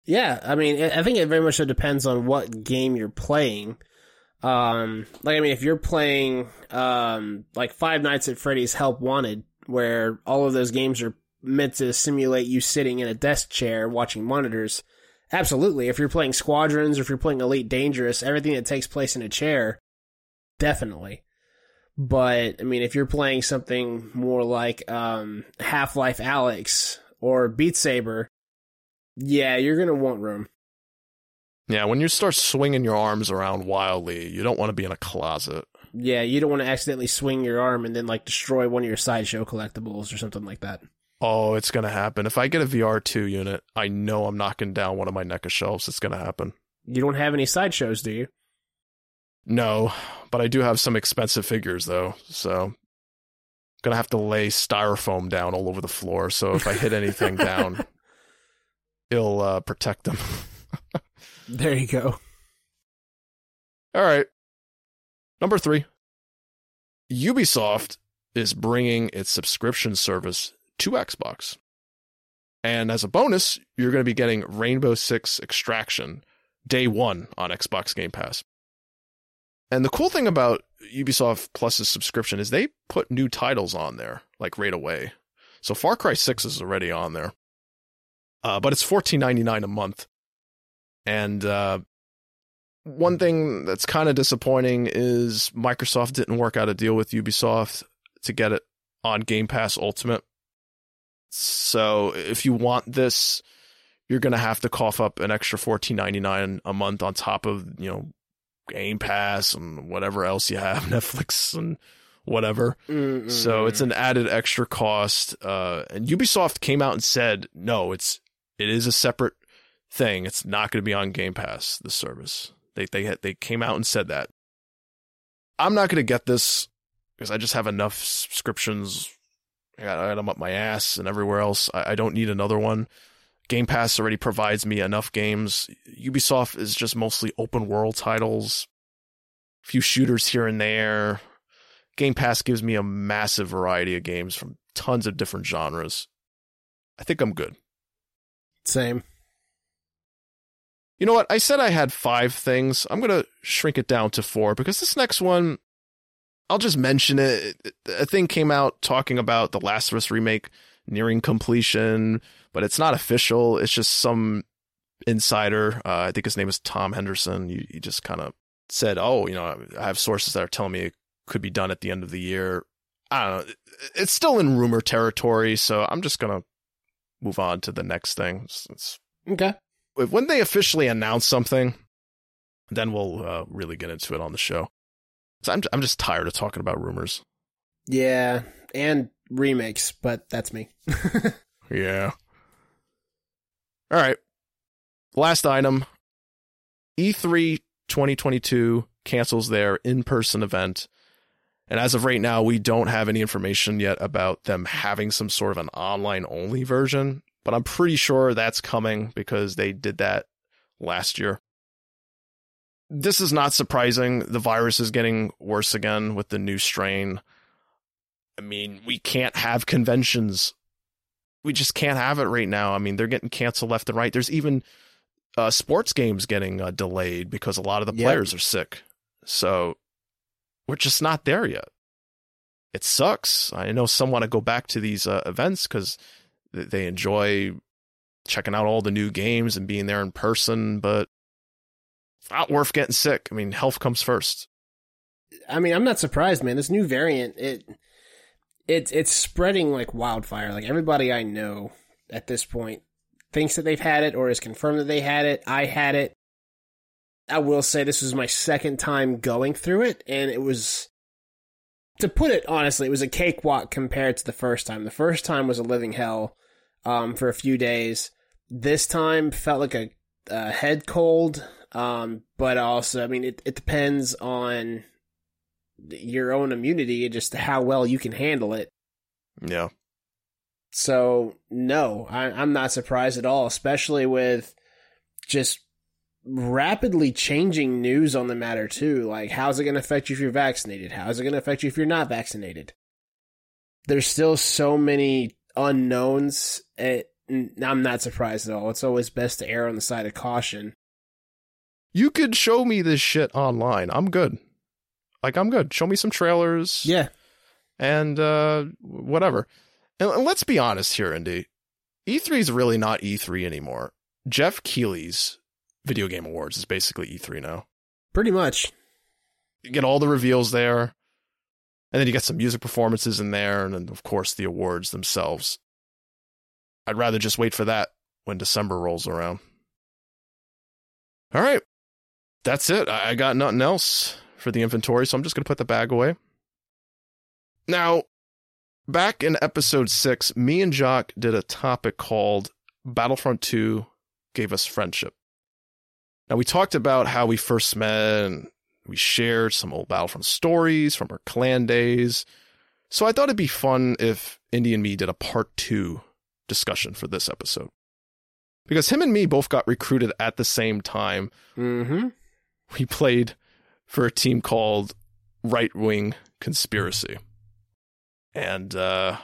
Speaker 2: Yeah, I mean, I think it very much so depends on what game you're playing. Um, like, I mean, if you're playing, um, like Five Nights at Freddy's Help Wanted, where all of those games are meant to simulate you sitting in a desk chair watching monitors, absolutely. If you're playing Squadrons or if you're playing Elite Dangerous, everything that takes place in a chair, definitely. But I mean, if you're playing something more like um, Half Life Alyx or Beat Saber, Yeah, you're gonna want room.
Speaker 1: Yeah, when you start swinging your arms around wildly, you don't want to be in a closet.
Speaker 2: Yeah, you don't want to accidentally swing your arm and then like destroy one of your sideshow collectibles or something like that.
Speaker 1: Oh, it's gonna happen. If I get a VR2 unit, I know I'm knocking down one of my NECA shelves. It's gonna happen.
Speaker 2: You don't have any sideshows, do you?
Speaker 1: No, but I do have some expensive figures though, so gonna have to lay styrofoam down all over the floor. So if I hit anything down, it'll uh, protect them.
Speaker 2: there you go.
Speaker 1: All right. Number three. Ubisoft is bringing its subscription service to Xbox. And as a bonus, you're going to be getting Rainbow Six Extraction day one on Xbox Game Pass. And the cool thing about Ubisoft Plus's subscription is they put new titles on there, like right away. So Far Cry 6 is already on there. Uh, but it's $14.99 a month. And uh, one thing that's kind of disappointing is Microsoft didn't work out a deal with Ubisoft to get it on Game Pass Ultimate. So if you want this, you're going to have to cough up an extra $14.99 a month on top of, you know, Game Pass and whatever else you have, Netflix and whatever.
Speaker 2: Mm-mm.
Speaker 1: So it's an added extra cost. Uh, and Ubisoft came out and said, no, it's it is a separate thing. It's not going to be on Game Pass. The service they they they came out and said that. I'm not going to get this because I just have enough subscriptions. I got them up my ass and everywhere else. I, I don't need another one. Game Pass already provides me enough games. Ubisoft is just mostly open world titles, a few shooters here and there. Game Pass gives me a massive variety of games from tons of different genres. I think I'm good.
Speaker 2: Same.
Speaker 1: You know what? I said I had five things. I'm going to shrink it down to four because this next one, I'll just mention it. A thing came out talking about the Last of Us remake nearing completion, but it's not official. It's just some insider. Uh, I think his name is Tom Henderson. He, he just kind of said, "Oh, you know, I have sources that are telling me it could be done at the end of the year." I don't know. It's still in rumor territory, so I'm just gonna move on to the next thing. It's, it's,
Speaker 2: Okay.
Speaker 1: when they officially announce something, then we'll uh, really get into it on the show. So I'm I'm just tired of talking about rumors.
Speaker 2: Yeah, and remakes, but that's me.
Speaker 1: Yeah. All right. Last item. E E3 2022 cancels their in-person event. And as of right now, we don't have any information yet about them having some sort of an online only version, but I'm pretty sure that's coming because they did that last year. This is not surprising. The virus is getting worse again with the new strain. I mean, we can't have conventions we just can't have it right now. I mean, they're getting canceled left and right. There's even uh, sports games getting uh, delayed because a lot of the
Speaker 2: Yep.
Speaker 1: players are sick. So we're just not there yet. It sucks. I know some want to go back to these uh, events because they enjoy checking out all the new games and being there in person, but it's not worth getting sick. I mean, health comes first.
Speaker 2: I mean, I'm not surprised, man. This new variant, it it it's spreading like wildfire. Like everybody I know at this point thinks that they've had it or is confirmed that they had it. I had it. I will say this was my second time going through it, and it was to put it honestly, it was a cakewalk compared to the first time. The first time was a living hell um, for a few days. This time felt like a, a head cold, um, but also, I mean, it, it depends on your own immunity and just how well you can handle it.
Speaker 1: Yeah.
Speaker 2: So no, I, I'm not surprised at all, especially with just rapidly changing news on the matter too. Like, how's it going to affect you if you're vaccinated? How's it going to affect you if you're not vaccinated? There's still so many unknowns. It, I'm not surprised at all. It's always best to err on the side of caution.
Speaker 1: You could show me this shit online. I'm good. Like, I'm good. Show me some trailers.
Speaker 2: Yeah,
Speaker 1: and uh, whatever. And, let's be honest here, Indy. E3 is really not E3 anymore. Geoff Keighley's Video Game Awards is basically E3 now.
Speaker 2: pretty much.
Speaker 1: You get all the reveals there, and then you get some music performances in there, and then, of course, the awards themselves. I'd rather just wait for that when December rolls around. All right. That's it. I got nothing else for the inventory, so I'm just going to put the bag away. Now, back in episode six, me and Jacques did a topic called Battlefront 2 Gave Us Friendship. Now, we talked about how we first met and we shared some old Battlefront stories from our clan days. So I thought it'd be fun if Indy and me did a part two discussion for this episode. Because him and me both got recruited at the same time.
Speaker 2: Mm-hmm.
Speaker 1: We played for a team called Right Wing Conspiracy. And uh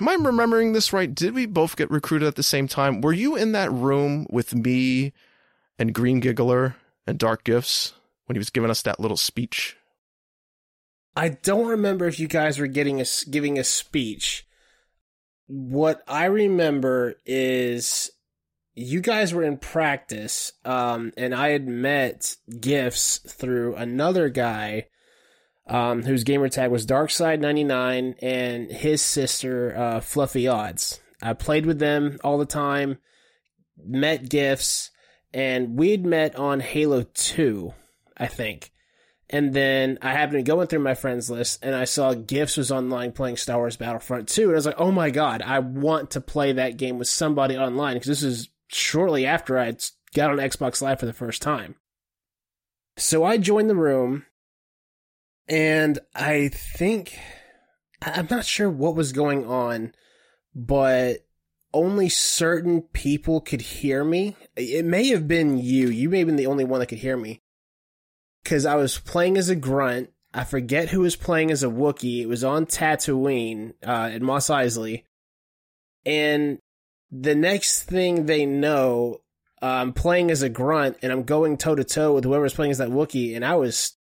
Speaker 1: am I remembering this right? Did we both get recruited at the same time? Were you in that room with me and Green Giggler and Dark Gifts when he was giving us that little speech?
Speaker 2: I don't remember if you guys were getting a, giving a speech. What I remember is you guys were in practice, um, and I had met Gifts through another guy um, whose gamer tag was Darkside99 and his sister, uh, Fluffy Odds. I played with them all the time, met Gifts, and we'd met on Halo 2, I think. And then I happened to going through my friends list and I saw Gifts was online playing Star Wars Battlefront 2. And I was like, oh my God, I want to play that game with somebody online because this is shortly after I got on Xbox Live for the first time. So I joined the room and I think, I'm not sure what was going on, but only certain people could hear me. It may have been you. You may have been the only one that could hear me because I was playing as a grunt. I forget who was playing as a Wookiee. It was on Tatooine uh, at Mos Eisley, and the next thing they know, I'm playing as a grunt, and I'm going toe to toe with whoever's playing as that Wookiee, and I was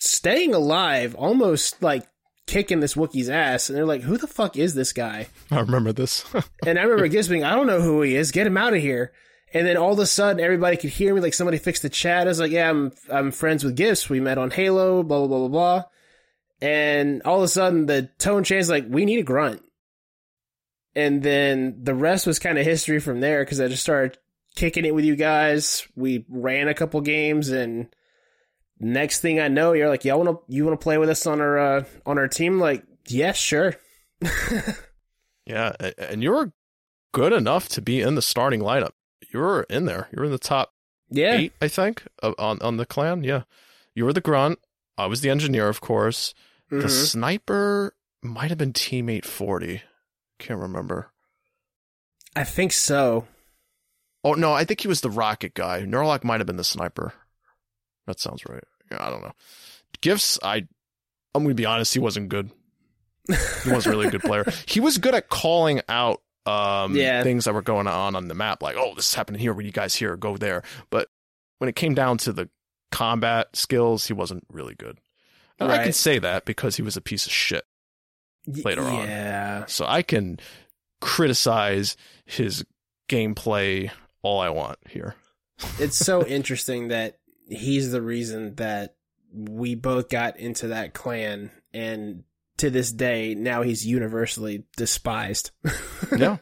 Speaker 2: staying alive, almost like kicking this Wookiee's ass, and they're like, "Who the fuck is this guy?"
Speaker 1: I remember this,
Speaker 2: and I remember Gibbs being, "I don't know who he is. Get him out of here." And then all of a sudden, everybody could hear me. Like somebody fixed the chat. I was like, "Yeah, I'm I'm friends with Gifts. We met on Halo. Blah blah blah blah blah." And all of a sudden, the tone changed. Like, we need a grunt. And then the rest was kind of history from there because I just started kicking it with you guys. We ran a couple games, and next thing I know, you're like, "Y'all want to you want to play with us on our uh, on our team?" Like, yeah, sure.
Speaker 1: yeah, and you're good enough to be in the starting lineup You're in there. You're in the top
Speaker 2: yeah.
Speaker 1: eight, I think, on on the clan. Yeah, you were the grunt. I was the engineer, of course. Mm-hmm. The sniper might have been teammate forty. Can't remember.
Speaker 2: I think so.
Speaker 1: Oh no, I think he was the rocket guy. Nurlock might have been the sniper. That sounds right. I don't know. Gifts, I I'm gonna be honest, he wasn't good. He wasn't really a good player. He was good at calling out um, yeah. things that were going on on the map, like, oh, this is happening here. What you guys here? Go there. But when it came down to the combat skills, he wasn't really good. And right. I can say that because he was a piece of shit later
Speaker 2: yeah.
Speaker 1: on.
Speaker 2: Yeah.
Speaker 1: So I can criticize his gameplay all I want here.
Speaker 2: it's so interesting that he's the reason that we both got into that clan and to this day, now he's universally despised.
Speaker 1: yeah.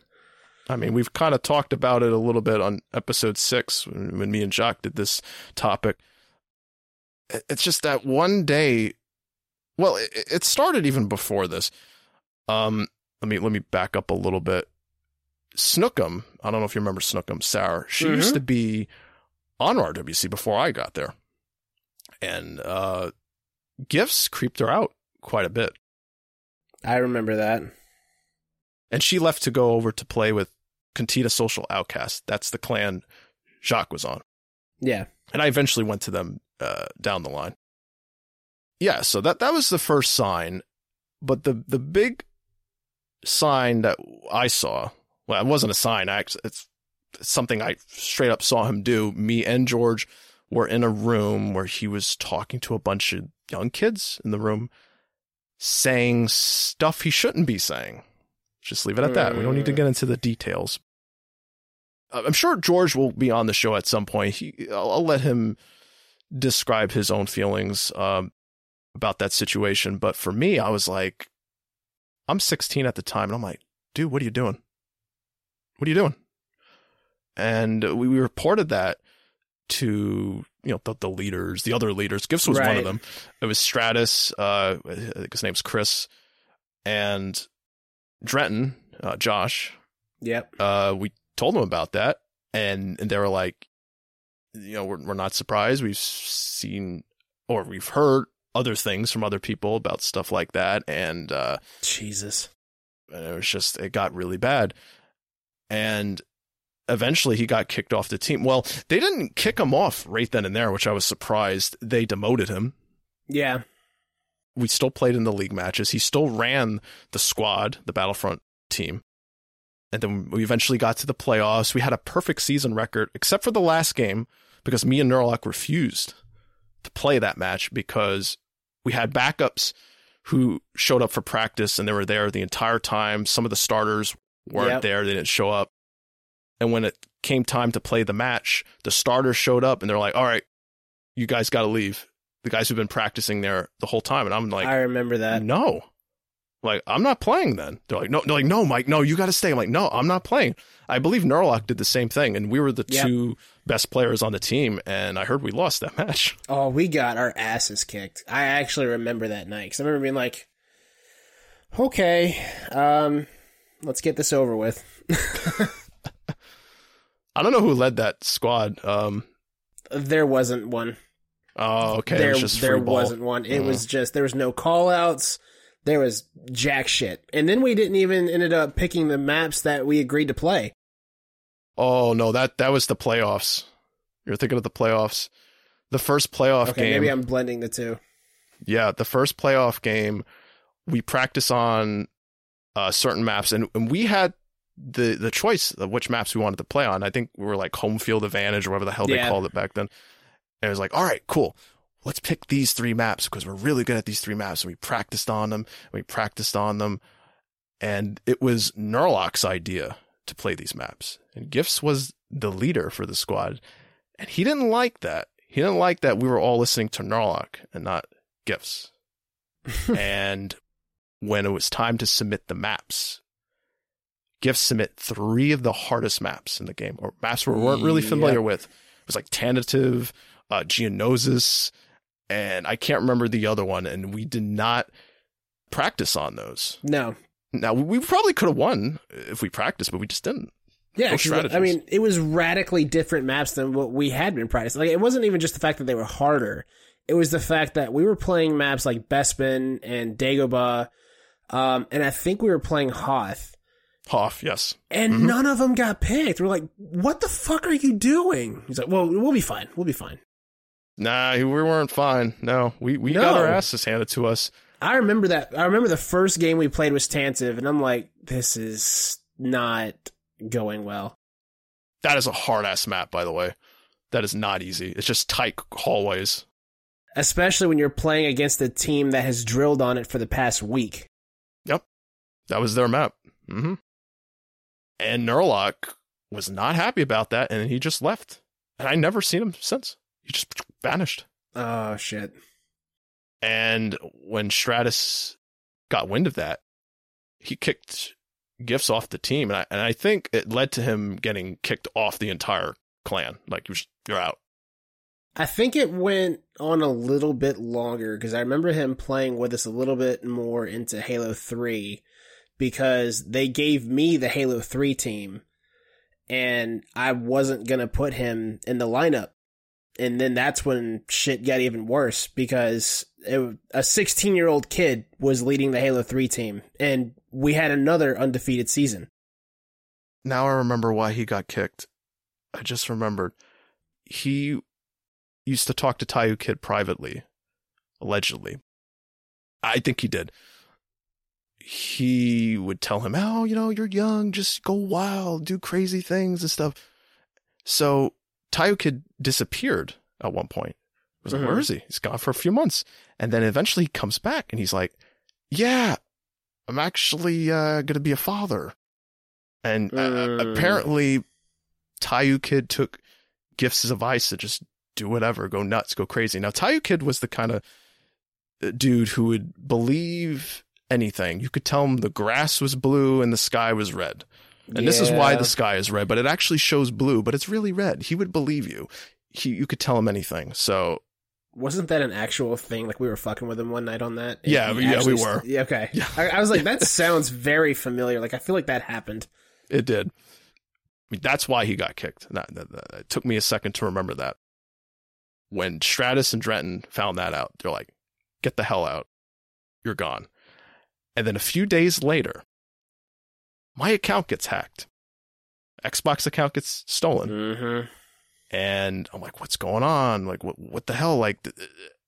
Speaker 1: I mean, we've kind of talked about it a little bit on episode six when me and Jacques did this topic. It's just that one day, well, it, started even before this. Um, let me let me back up a little bit. Snookum, I don't know if you remember Snookum, Sarah. She mm-hmm. used to be on RWC before I got there, and uh, gifts creeped her out quite a bit.
Speaker 2: I remember that.
Speaker 1: And she left to go over to play with Contita Social Outcast. That's the clan Jacques was on.
Speaker 2: Yeah.
Speaker 1: And I eventually went to them uh, down the line. Yeah, so that that was the first sign, but the the big sign that I saw, well, it wasn't a sign. I, it's, it's something I straight up saw him do. Me and George were in a room where he was talking to a bunch of young kids in the room saying stuff he shouldn't be saying. Just leave it at that. We don't need to get into the details. Uh, I'm sure George will be on the show at some point. He, I'll, I'll let him describe his own feelings um, about that situation. But for me, I was like, I'm 16 at the time, and I'm like, dude, what are you doing? what are you doing? And we, we reported that to you know the, the leaders, the other leaders. Gifts was one of them. It was Stratus. Uh, I think his name's Chris, and Drenton, uh, Josh.
Speaker 2: Yep.
Speaker 1: Uh, we told them about that, and, and they were like, you know, we're we're not surprised. We've seen or we've heard other things from other people about stuff like that, and uh,
Speaker 2: Jesus.
Speaker 1: and it was just it got really bad and eventually he got kicked off the team well they didn't kick him off right then and there which i was surprised they demoted him
Speaker 2: Yeah.
Speaker 1: we still played in the league matches he still ran the squad the battlefront team and then we eventually got to the playoffs we had a perfect season record except for the last game because me and Nurlock refused to play that match because we had backups who showed up for practice and they were there the entire time. Some of the starters weren't
Speaker 2: Yep.
Speaker 1: there, they didn't show up. And when it came time to play the match, the starters showed up and they're like, all right, you guys got to leave. The guys who've been practicing there the whole time. And I'm like,
Speaker 2: I remember that.
Speaker 1: no. Like, I'm not playing then. They're like, no, they're like, no, Mike, no, you got to stay. I'm like, no, I'm not playing. I believe Nurlock did the same thing. And we were the
Speaker 2: Yep.
Speaker 1: two best players on the team. And I heard we lost that match.
Speaker 2: Oh, we got our asses kicked. I actually remember that night because I remember being like, "Okay, um, let's get this over with."
Speaker 1: I don't know who led that squad. Um,
Speaker 2: There wasn't one.
Speaker 1: oh, okay.
Speaker 2: there,
Speaker 1: was
Speaker 2: there wasn't one. It
Speaker 1: Mhm.
Speaker 2: was just there was no call outs. There was jack shit, and then we didn't even ended up picking the maps that we agreed to play.
Speaker 1: Oh, no, that, that was the playoffs. You're thinking of the playoffs. The first playoff
Speaker 2: Okay,
Speaker 1: game.
Speaker 2: maybe I'm blending the two.
Speaker 1: Yeah, the first playoff game, we practice on uh, certain maps, and, and we had the the choice of which maps we wanted to play on. I think we were like home field advantage or whatever the hell they called it back then. And it was like, all right, cool. Let's pick these three maps because we're really good at these three maps. And we practiced on them. We practiced on them. And it was Nurlock's idea to play these maps. And Gifts was the leader for the squad. And he didn't like that. He didn't like that we were all listening to Nurlock and not Gifts. and when it was time to submit the maps, Gifts submit three of the hardest maps in the game, or maps we weren't really familiar
Speaker 2: Yep.
Speaker 1: with. It was like Tantive, uh, Geonosis, and I can't remember the other one. And we did not practice on those.
Speaker 2: No,
Speaker 1: Now we probably could have won if we practiced, but we just didn't.
Speaker 2: Yeah, I mean, it was radically different maps than what we had been practicing. Like, it wasn't even just the fact that they were harder. It was the fact that we were playing maps like Bespin and Dagobah, um, and I think we were playing Hoth,
Speaker 1: Hoff, yes.
Speaker 2: and
Speaker 1: Mhm.
Speaker 2: none of them got picked. We're like, what the fuck are you doing? He's like, well, we'll be fine. We'll be fine.
Speaker 1: Nah, we weren't fine. No, we, we
Speaker 2: No.
Speaker 1: got our asses handed to us.
Speaker 2: I remember that. I remember the first game we played was Tantive, and I'm like, this is not going well.
Speaker 1: That is a hard ass map, by the way. That is not easy. It's just tight hallways.
Speaker 2: Especially when you're playing against a team that has drilled on it for the past week. Yep.
Speaker 1: That was their map. hmm And Nurlock was not happy about that, and he just left. And I never seen him since. He just vanished.
Speaker 2: Oh shit.
Speaker 1: And when Stratus got wind of that, he kicked Gifts off the team, and I and I think it led to him getting kicked off the entire clan. Like you was, you're out.
Speaker 2: I think it went on a little bit longer because I remember him playing with us a little bit more into Halo 3 because they gave me the Halo 3 team and I wasn't going to put him in the lineup. And then that's when shit got even worse because it, a 16 year old kid was leading the Halo 3 team and we had another undefeated season.
Speaker 1: Now I remember why he got kicked. I just remembered. He used to talk to Tayu Kid privately, allegedly. I think he did. He would tell him, Oh, you know, you're young, just go wild, do crazy things and stuff. So Tayu Kid disappeared at one point. I was like,
Speaker 2: Mhm.
Speaker 1: Where is he? He's gone for a few months. And then eventually he comes back and he's like, Yeah, I'm actually uh, going to be a father. And uh,
Speaker 2: Mm.
Speaker 1: apparently, Tayu Kid took Gifts' advice to just do whatever, go nuts, go crazy. Now, Tayu Kid was the kind of uh, dude who would believe anything. You could tell him the grass was blue and the sky was red. And this is why the sky is red, but it actually shows blue, but it's really red. He would believe you. He, you could tell him anything. So
Speaker 2: Wasn't that an actual thing? Like we were fucking with him one night on that.
Speaker 1: Yeah, yeah, we were.
Speaker 2: yeah, okay.
Speaker 1: Yeah.
Speaker 2: I, I was like, that sounds very familiar. Like I feel like that happened.
Speaker 1: it did. I mean, that's why he got kicked. That, that- that- it took me a second to remember that. When Stratus and Drenton found that out, they're like, get the hell out. You're gone. And then a few days later, my account gets hacked. Xbox account gets stolen.
Speaker 2: Mm-hmm.
Speaker 1: and I'm like, what's going on? Like, what what the hell? Like,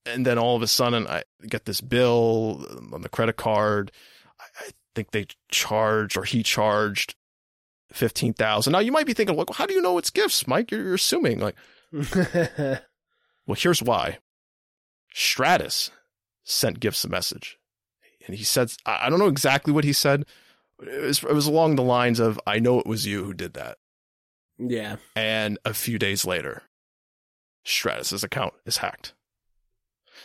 Speaker 1: and then all of a sudden, I get this bill on the credit card. I, think they charged or he charged fifteen thousand. Now you might be thinking, like, how do you know it's gifts, Mike? You're, you're assuming. Like, well, here's why. Stratus sent gifts a message, and he said, I don't know exactly what he said. It was, it was along the lines of, "I know it was you who did that."
Speaker 2: yeah.
Speaker 1: and a few days later, Stratus's account is hacked.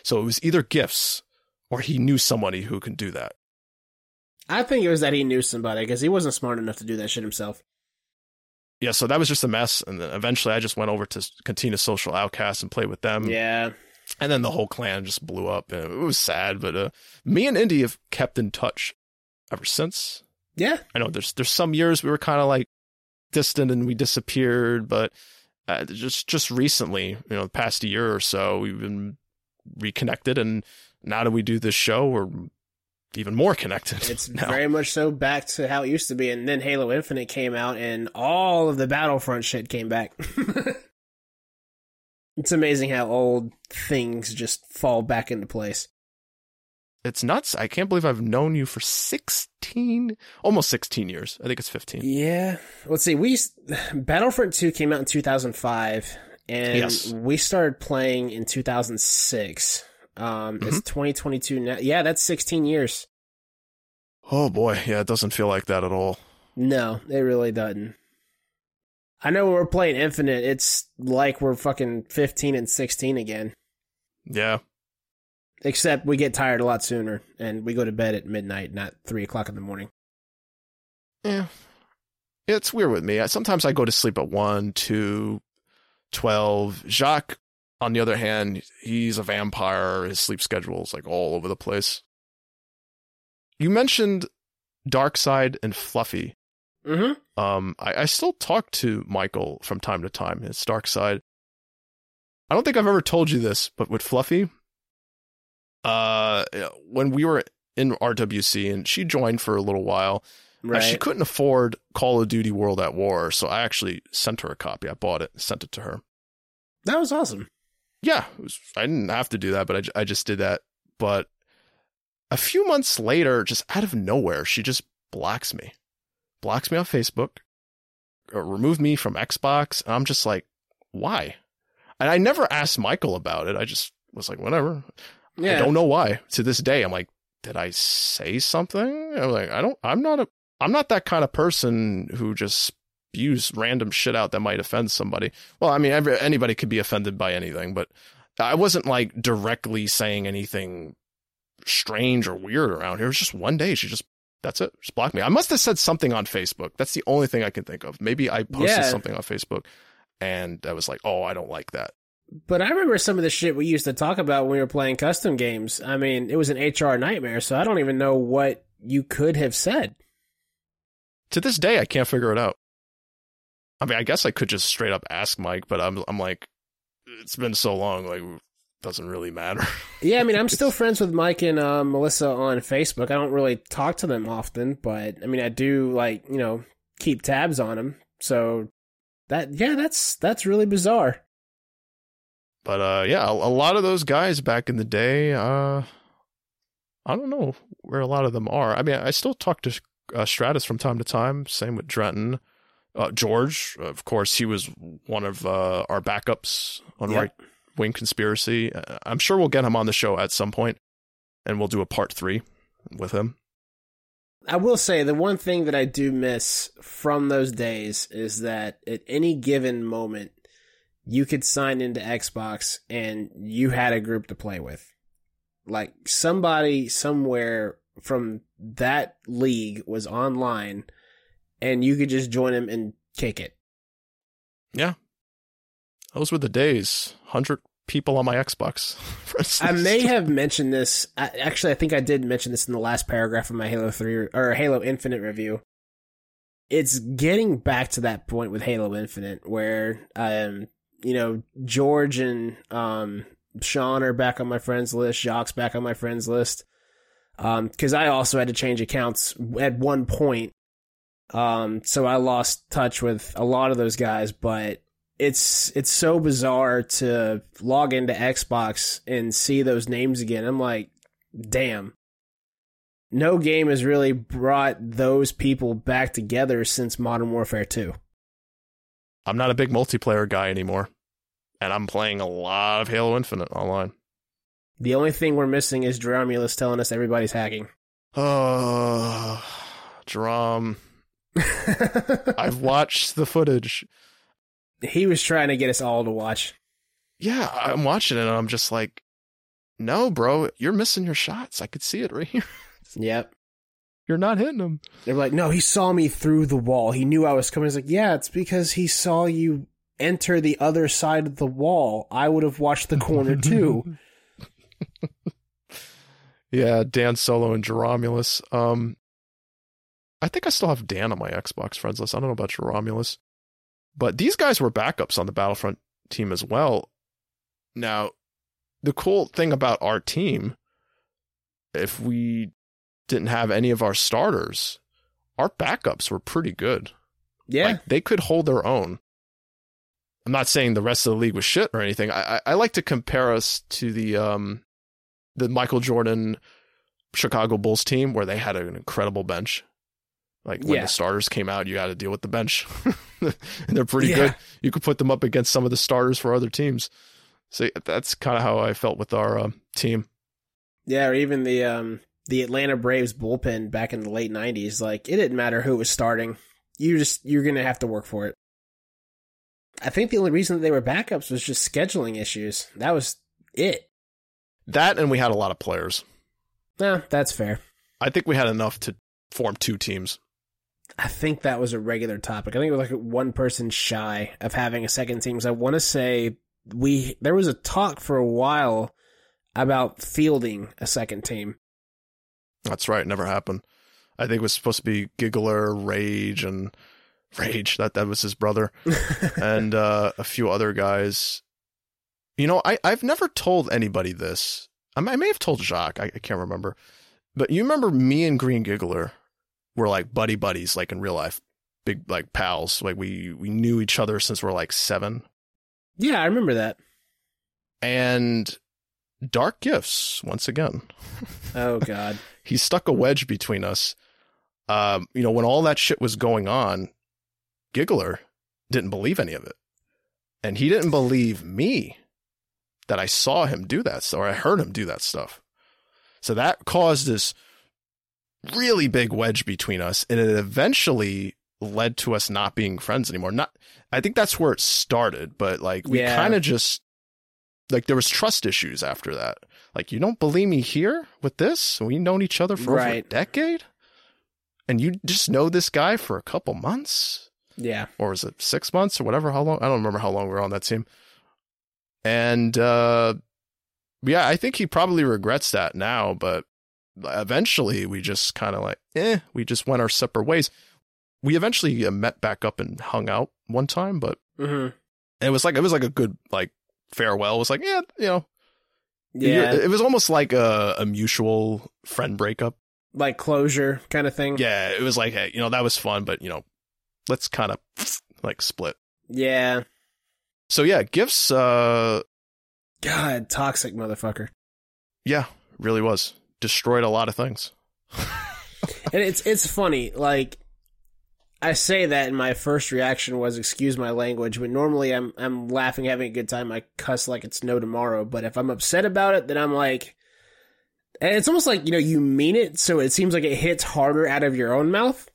Speaker 1: So it was either gifts or he knew somebody who can do that.
Speaker 2: I think it was that he knew somebody because he wasn't smart enough to do that shit himself.
Speaker 1: Yeah, so that was just a mess. And then eventually I just went over to Cantina Social Outcast and played with them.
Speaker 2: yeah.
Speaker 1: And then the whole clan just blew up. And it was sad, but uh, me and Indy have kept in touch ever since.
Speaker 2: Yeah.
Speaker 1: I know there's there's some years we were kind of like distant and we disappeared, but uh, just just recently, you know, the past year or so, we've been reconnected, and now that we do this show, we're even more connected.
Speaker 2: It's
Speaker 1: now.
Speaker 2: very much so back to how it used to be. And then Halo Infinite came out and all of the Battlefront shit came back. it's amazing how old things just fall back into place.
Speaker 1: it's nuts. I can't believe I've known you for sixteen, almost sixteen years. I think it's fifteen.
Speaker 2: Yeah. Let's see. We Battlefront 2 came out in 2005 and
Speaker 1: Yes.
Speaker 2: we started playing in 2006. Um it's 2022 now. Yeah, that's 16 years.
Speaker 1: Oh boy, yeah, it doesn't feel like that at all.
Speaker 2: No, it really doesn't. I know when we're playing Infinite, it's like we're fucking 15 and 16 again.
Speaker 1: Yeah,
Speaker 2: Except we get tired a lot sooner and we go to bed at midnight, not 3 o'clock in the morning.
Speaker 1: yeah. It's weird with me. Sometimes I go to sleep at one, two, twelve. Jacques, on the other hand, he's a vampire. His sleep schedule is like all over the place. You mentioned Darkseid and Fluffy.
Speaker 2: Mm-hmm.
Speaker 1: Um, I, I still talk to Michael from time to time. His Darkseid. I don't think I've ever told you this, but with Fluffy, uh, when we were in RWC and she joined for a little while, uh,
Speaker 2: Right.
Speaker 1: she couldn't afford Call of Duty World at War, so I actually sent her a copy. I bought it, and sent it to her.
Speaker 2: that was awesome.
Speaker 1: Yeah, it was, I didn't have to do that, but I, I just did that. But a few months later, just out of nowhere, she just blocks me, blocks me on Facebook, uh, or removed me from Xbox. And I'm just like, why? And I never asked Michael about it. I just was like, whatever.
Speaker 2: Yeah.
Speaker 1: I don't know why. To this day, I'm like, did I say something? I'm like, I don't. I'm not a. I'm not that kind of person who just spews random shit out that might offend somebody. Well, I mean, every, anybody could be offended by anything, but I wasn't like directly saying anything strange or weird around here. It was just one day she just. That's it. Just block me. I must have said something on Facebook. That's the only thing I can think of. Maybe I posted
Speaker 2: Yeah.
Speaker 1: something on Facebook, and I was like, "Oh, I don't like that."
Speaker 2: But I remember some of the shit we used to talk about when we were playing custom games. I mean, it was an HR nightmare, so I don't even know what you could have said.
Speaker 1: to this day I can't figure it out. I mean, I guess I could just straight up ask Mike, but I'm I'm like, it's been so long, like doesn't really matter.
Speaker 2: Yeah, I mean, I'm still friends with Mike and uh, Melissa on Facebook. I don't really talk to them often, but I mean, I do like you know keep tabs on them. So that yeah, that's that's really bizarre.
Speaker 1: But uh, yeah, a, a lot of those guys back in the day, uh, I don't know where a lot of them are. I mean, I still talk to uh, Stratus from time to time. Same with Drenton. Uh, George, of course, he was one of uh, our backups on
Speaker 2: Yep.
Speaker 1: Right Wing Conspiracy. Uh, I'm sure we'll get him on the show at some point, and we'll do a part three with him.
Speaker 2: I will say the one thing that I do miss from those days is that at any given moment, you could sign into Xbox and you had a group to play with. Like somebody somewhere from that league was online and you could just join him and kick it.
Speaker 1: Those were the days. Hundred people on my Xbox.
Speaker 2: I may have mentioned this. I, actually, I think I did mention this in the last paragraph of my Halo Three or Halo Infinite review. It's getting back to that point with Halo Infinite where, um, you know, George and um, Sean are back on my friends list. Jacques back on my friends list. Um, because I also had to change accounts at one point. Um, so I lost touch with a lot of those guys, but it's it's so bizarre to log into Xbox and see those names again. I'm like, damn. No game has really brought those people back together since Modern Warfare 2.
Speaker 1: I'm not a big multiplayer guy anymore, and I'm playing a lot of Halo Infinite online.
Speaker 2: The only thing we're missing is Dromulus telling us everybody's hacking.
Speaker 1: Oh, Drum. I've watched the footage.
Speaker 2: He was trying to get us all to watch.
Speaker 1: Yeah, I'm watching it and I'm just like, no, bro, you're missing your shots. I could see it right here.
Speaker 2: Yep.
Speaker 1: You're not hitting them.
Speaker 2: They're like, no, he saw me through the wall. He knew I was coming. He's like, yeah, it's because he saw you enter the other side of the wall. I would have watched the corner too.
Speaker 1: Yeah, Dan Solo and Geromulus. Um, I think I still have Dan on my Xbox friends list. I don't know about Geromulus, but these guys were backups on the Battlefront team as well. Now, the cool thing about our team, if we didn't have any of our starters, our backups were pretty good.
Speaker 2: Yeah.
Speaker 1: Like they could hold their own. I'm not saying the rest of the league was shit or anything. I, I, I like to compare us to the um the Michael Jordan Chicago Bulls team where they had an incredible bench. Like when
Speaker 2: Yeah.
Speaker 1: the starters came out, you had to deal with the bench. and they're pretty
Speaker 2: Yeah.
Speaker 1: good. You could put them up against some of the starters for other teams. So that's kind of how I felt with our um, team.
Speaker 2: Yeah, or even the um the Atlanta Braves bullpen back in the late nineties, like it didn't matter who was starting. You just you're gonna have to work for it. I think the only reason that they were backups was just scheduling issues. That was it.
Speaker 1: That and we had a lot of players.
Speaker 2: Nah, that's fair.
Speaker 1: I think we had enough to form two teams.
Speaker 2: I think that was a regular topic. I think it was like one person shy of having a second team. Because I want to say we there was a talk for a while about fielding a second team.
Speaker 1: That's right. Never happened. I think it was supposed to be Giggler, Rage, and Rage. That that was his brother, and uh, a few other guys. You know, I I've never told anybody this. I may, I may have told Jacques. I, I can't remember. But you remember me and Green Giggler were like buddy buddies, like in real life, big like pals. Like we we knew each other since we are like seven.
Speaker 2: yeah, I remember that.
Speaker 1: And Dark Gifts once again.
Speaker 2: Oh God.
Speaker 1: he stuck a wedge between us. Um, you know, when all that shit was going on, Giggler didn't believe any of it. And he didn't believe me that I saw him do that stuff or I heard him do that stuff. So that caused this really big wedge between us. And it eventually led to us not being friends anymore. Not, I think that's where it started, but like we
Speaker 2: Yeah.
Speaker 1: kind of just, like there was trust issues after that. Like, you don't believe me here with this? We've known each other for over a decade? And you just know this guy for a couple months?
Speaker 2: Yeah.
Speaker 1: Or is it six months or whatever? How long? I don't remember how long we were on that team. And uh, yeah, I think he probably regrets that now, but eventually we just kind of like, eh, we just went our separate ways. We eventually uh, met back up and hung out one time, but
Speaker 2: hmm
Speaker 1: it was like, it was like a good, like, farewell. It was like, yeah, you know,
Speaker 2: Yeah.
Speaker 1: it was almost like a, a mutual friend breakup.
Speaker 2: like closure kind of thing.
Speaker 1: Yeah, it was like, hey, you know, that was fun, but you know, let's kind of like split.
Speaker 2: Yeah.
Speaker 1: So yeah, gifts. Uh,
Speaker 2: God, toxic motherfucker.
Speaker 1: yeah, really was destroyed a lot of things.
Speaker 2: and it's it's funny like I say that and my first reaction was excuse my language, but normally I'm I'm laughing, having a good time. I cuss like it's no tomorrow. But if I'm upset about it, then I'm like, and it's almost like you know you mean it, so it seems like it hits harder out of your own mouth.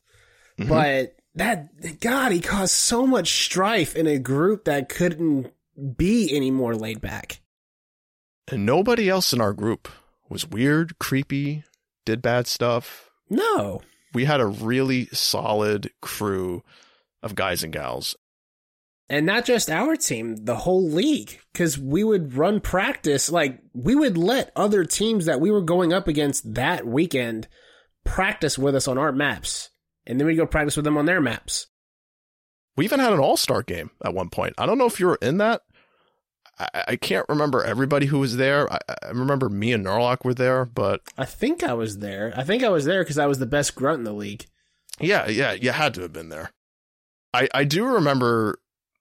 Speaker 1: Mhm.
Speaker 2: But that God, he caused so much strife in a group that couldn't be any more laid back.
Speaker 1: and nobody else in our group was weird, creepy, did bad stuff.
Speaker 2: No,
Speaker 1: we had a really solid crew of guys and gals.
Speaker 2: And not just our team, the whole league. Cause we would run practice, like, we would let other teams that we were going up against that weekend practice with us on our maps. And then we'd go practice with them on their maps.
Speaker 1: We even had an all star game at one point. I don't know if you were in that. I, I can't remember everybody who was there. I, I remember me and Narlock were there, but
Speaker 2: I think I was there. I think I was there because I was the best grunt in the league.
Speaker 1: yeah, yeah, you had to have been there. I, I do remember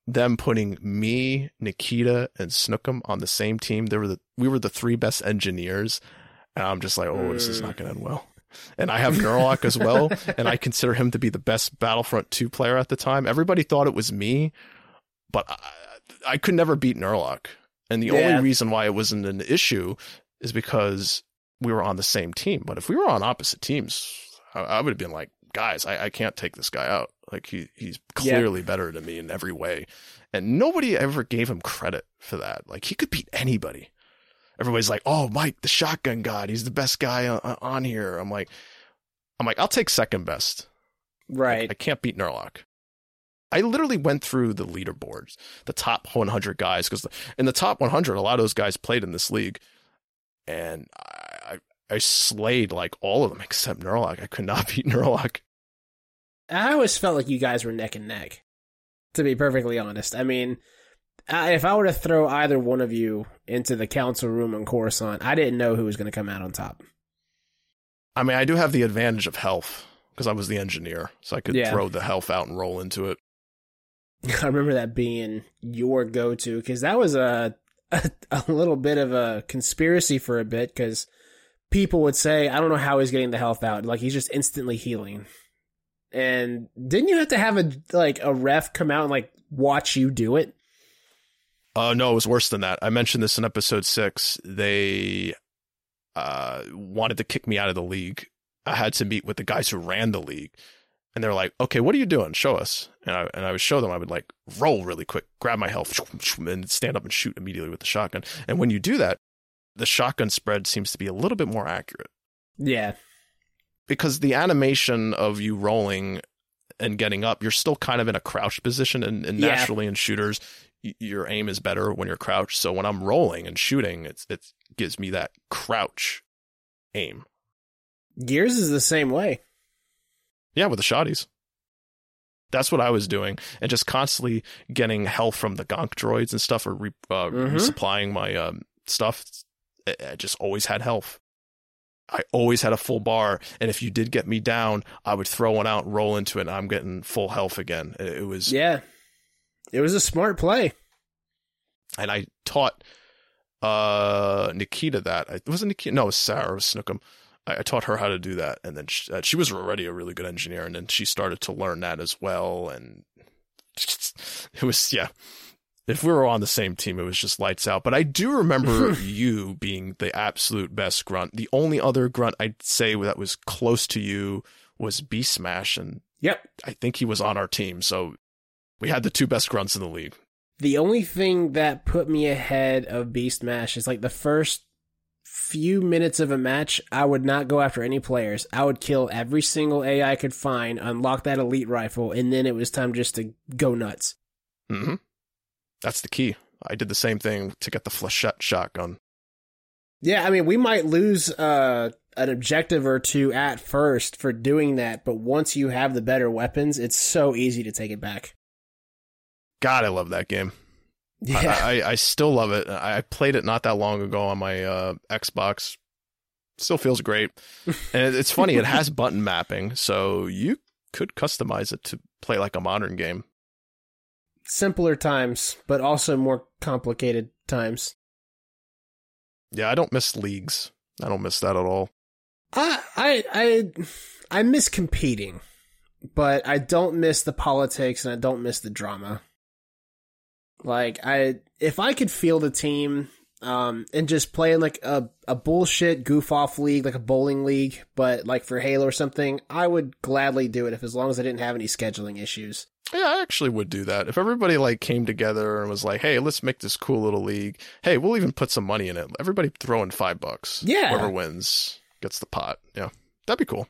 Speaker 1: them putting me, Nikita, and Snookum on the same team. They were the we were the three best engineers, and I'm just like, oh, this is not going to end well. And I have Norlock as well, and I consider him to be the best Battlefront 2 player at the time. Everybody thought it was me, but I, I could never beat Norlock. And the
Speaker 2: Yeah.
Speaker 1: only reason why it wasn't an issue is because we were on the same team. But if we were on opposite teams, I, I would have been like, guys, I, I can't take this guy out. Like he he's
Speaker 2: Yeah.
Speaker 1: clearly better than me in every way. And nobody ever gave him credit for that. Like he could beat anybody. Everybody's like, "Oh, Mike, the shotgun god. He's the best guy on, on here." I'm like, I'm like, I'll take second best.
Speaker 2: Right.
Speaker 1: I can't beat Nerlock. I literally went through the leaderboards, the top 100 guys, because in the top 100, a lot of those guys played in this league, and I, I, slayed like all of them except Nerlock. I could not beat Nerlock.
Speaker 2: I always felt like you guys were neck and neck, to be perfectly honest. I mean, if I were to throw either one of you into the council room on Coruscant, I didn't know who was going to come out on top.
Speaker 1: I mean, I do have the advantage of health because I was the engineer, so I could
Speaker 2: Yeah.
Speaker 1: throw the health out and roll into it.
Speaker 2: I remember that being your go-to because that was a, a a little bit of a conspiracy for a bit because people would say, "I don't know how he's getting the health out. Like he's just instantly healing." And didn't you have to have a like a ref come out and like watch you do it?
Speaker 1: Uh, no, it was worse than that. I mentioned this in episode six. They uh, wanted to kick me out of the league. I had to meet with the guys who ran the league, and they're like, "Okay, what are you doing? Show us." And I and I would show them. I would like roll really quick, grab my health, and stand up and shoot immediately with the shotgun. And when you do that, the shotgun spread seems to be a little bit more accurate
Speaker 2: Yeah,
Speaker 1: because the animation of you rolling and getting up, you're still kind of in a crouched position, and, and
Speaker 2: Yeah.
Speaker 1: naturally in shooters, your aim is better when you're crouched. So when I'm rolling and shooting, it's it gives me that crouch aim.
Speaker 2: Gears is the same way.
Speaker 1: Yeah, with the shotties. That's what I was doing, and just constantly getting health from the gonk droids and stuff, or re- uh,
Speaker 2: Mhm.
Speaker 1: resupplying my um, stuff. I, just always had health. I always had a full bar, and if you did get me down, I would throw one out, and roll into it, and I'm getting full health again. It, was,
Speaker 2: Yeah, it was a smart play.
Speaker 1: and I taught uh Nikita that. I, it wasn't Nikita, no, it was Sarah, it was Snookum. I, I taught her how to do that, and then she, uh, she was already a really good engineer, and then she started to learn that as well, and it was yeah. If we were on the same team, it was just lights out. But I do remember you being the absolute best grunt. The only other grunt I'd say that was close to you was Beast Smash, and
Speaker 2: Yep.
Speaker 1: I think he was on our team. So we had the two best grunts in the league.
Speaker 2: The only thing that put me ahead of Beast Mash is like the first few minutes of a match, I would not go after any players. I would kill every single AI I could find, unlock that elite rifle, and then it was time just to go nuts.
Speaker 1: Mm-hmm. That's the key. I did the same thing to get the flechette shotgun.
Speaker 2: Yeah, I mean, we might lose uh, an objective or two at first for doing that, but once you have the better weapons, it's so easy to take it back.
Speaker 1: God, I love that game.
Speaker 2: Yeah.
Speaker 1: I, I, I still love it. I played it not that long ago on my uh, Xbox. Still feels great. and it- it's funny, it has button mapping, so you could customize it to play like a modern game.
Speaker 2: Simpler times, but also more complicated times.
Speaker 1: Yeah, I don't miss leagues. I don't miss that at all.
Speaker 2: I I I I miss competing, but I don't miss the politics and I don't miss the drama. Like I if I could field a team um and just play in like a a bullshit goof off league like a bowling league, but like for Halo or something, I would gladly do it if as long as I didn't have any scheduling issues.
Speaker 1: Yeah, I actually would do that. If everybody like came together and was like, "Hey, let's make this cool little league. Hey, we'll even put some money in it. Everybody throw in 5 bucks.
Speaker 2: Yeah.
Speaker 1: Whoever wins gets the pot." Yeah. That'd be cool.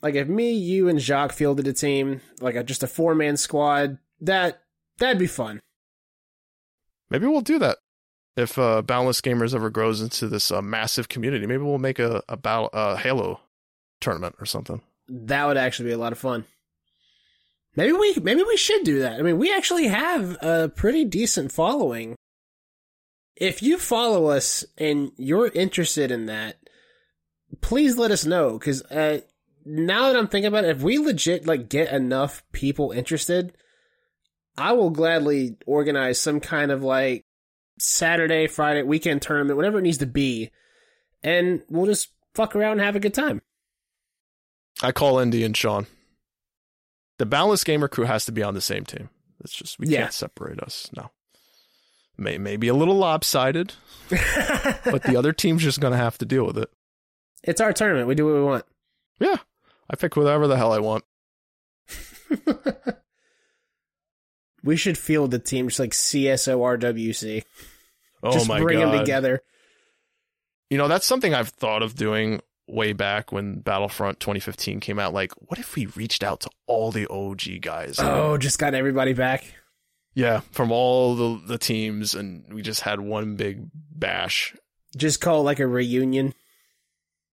Speaker 2: Like if me, you, and Jacques fielded a team, like a, just a four man squad, that that'd be fun.
Speaker 1: Maybe we'll do that. If uh, Boundless Gamers ever grows into this uh, massive community, maybe we'll make a a battle, uh, Halo tournament or something.
Speaker 2: That would actually be a lot of fun. Maybe we maybe we should do that. I mean, we actually have a pretty decent following. If you follow us and you're interested in that, please let us know. Because uh, now that I'm thinking about it, if we legit like get enough people interested, I will gladly organize some kind of like Saturday, Friday, weekend tournament, whatever it needs to be, and we'll just fuck around and have a good time.
Speaker 1: I call Indy and Sean. The Boundless Gamer crew has to be on the same team. It's just we
Speaker 2: Yeah.
Speaker 1: can't separate us. No. May maybe a little lopsided, but the other team's just gonna have to deal with it.
Speaker 2: It's our tournament. We do what we want.
Speaker 1: Yeah. I pick whatever the hell I want.
Speaker 2: we should field the team just like CSORWC.
Speaker 1: Oh
Speaker 2: just
Speaker 1: my
Speaker 2: bring
Speaker 1: god.
Speaker 2: them together.
Speaker 1: You know, that's something I've thought of doing way back when Battlefront 2015 came out. Like, what if we reached out to all the OG guys?
Speaker 2: Oh, just got everybody back.
Speaker 1: Yeah, from all the the teams, and we just had one big bash.
Speaker 2: Just call it like a reunion.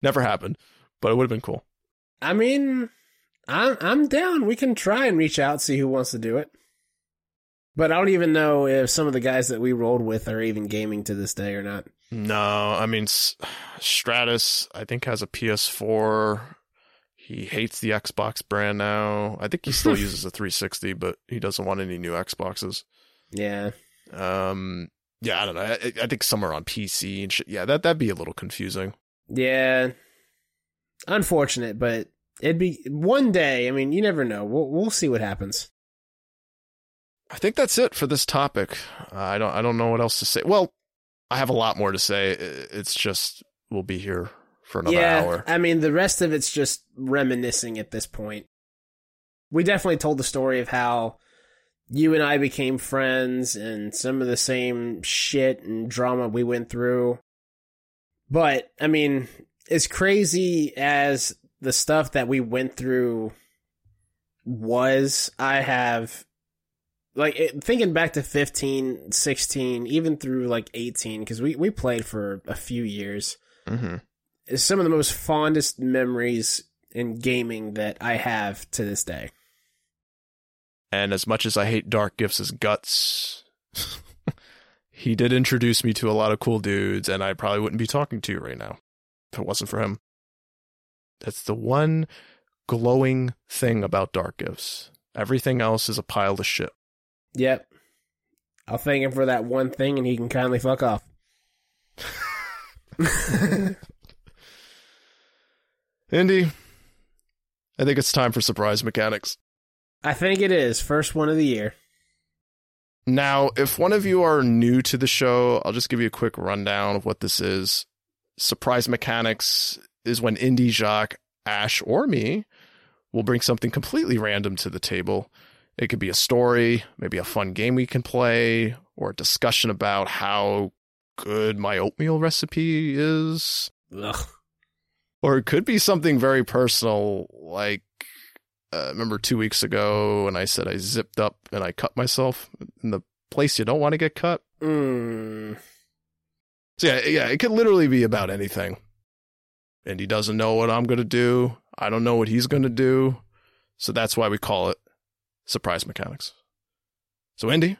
Speaker 1: Never happened, but it would have been cool.
Speaker 2: I mean, I'm I'm down. We can try and reach out, see who wants to do it. But I don't even know if some of the guys that we rolled with are even gaming to this day or not.
Speaker 1: No, I mean Stratus, I think has a PS4. He hates the Xbox brand now. I think he still uses a 360, but he doesn't want any new Xboxes.
Speaker 2: Yeah.
Speaker 1: Um, yeah, I don't know. I, I think some are on PC and shit. Yeah, that that'd be a little confusing.
Speaker 2: Yeah. Unfortunate, but it'd be one day. I mean, you never know. We'll we'll see what happens.
Speaker 1: I think that's it for this topic. Uh, I don't I don't know what else to say. Well, I have a lot more to say. It's just we'll be here for another
Speaker 2: yeah,
Speaker 1: hour.
Speaker 2: I mean, the rest of it's just reminiscing at this point. We definitely told the story of how you and I became friends and some of the same shit and drama we went through. But, I mean, as crazy as the stuff that we went through was, I have like it, thinking back to 15, 16, even through like 18 because we we played for a few years
Speaker 1: hmm
Speaker 2: is some of the most fondest memories in gaming that I have to this day.
Speaker 1: And as much as I hate Dark Gifts' as guts, he did introduce me to a lot of cool dudes, and I probably wouldn't be talking to you right now if it wasn't for him. That's the one glowing thing about Dark Gifts. Everything else is a pile of shit.
Speaker 2: Yep. I'll thank him for that one thing and he can kindly fuck off.
Speaker 1: Indy, I think it's time for surprise mechanics.
Speaker 2: I think it is. First one of the year.
Speaker 1: Now, if one of you are new to the show, I'll just give you a quick rundown of what this is. Surprise mechanics is when Indy, Jacques, Ash, or me will bring something completely random to the table. It could be a story, maybe a fun game we can play, or a discussion about how good my oatmeal recipe is.
Speaker 2: Ugh.
Speaker 1: Or it could be something very personal, like uh, remember two weeks ago when I said I zipped up and I cut myself in the place you don't want to get cut.
Speaker 2: Mm.
Speaker 1: So yeah, yeah, it could literally be about anything. And he doesn't know what I'm gonna do. I don't know what he's gonna do. So that's why we call it surprise mechanics. So Indy,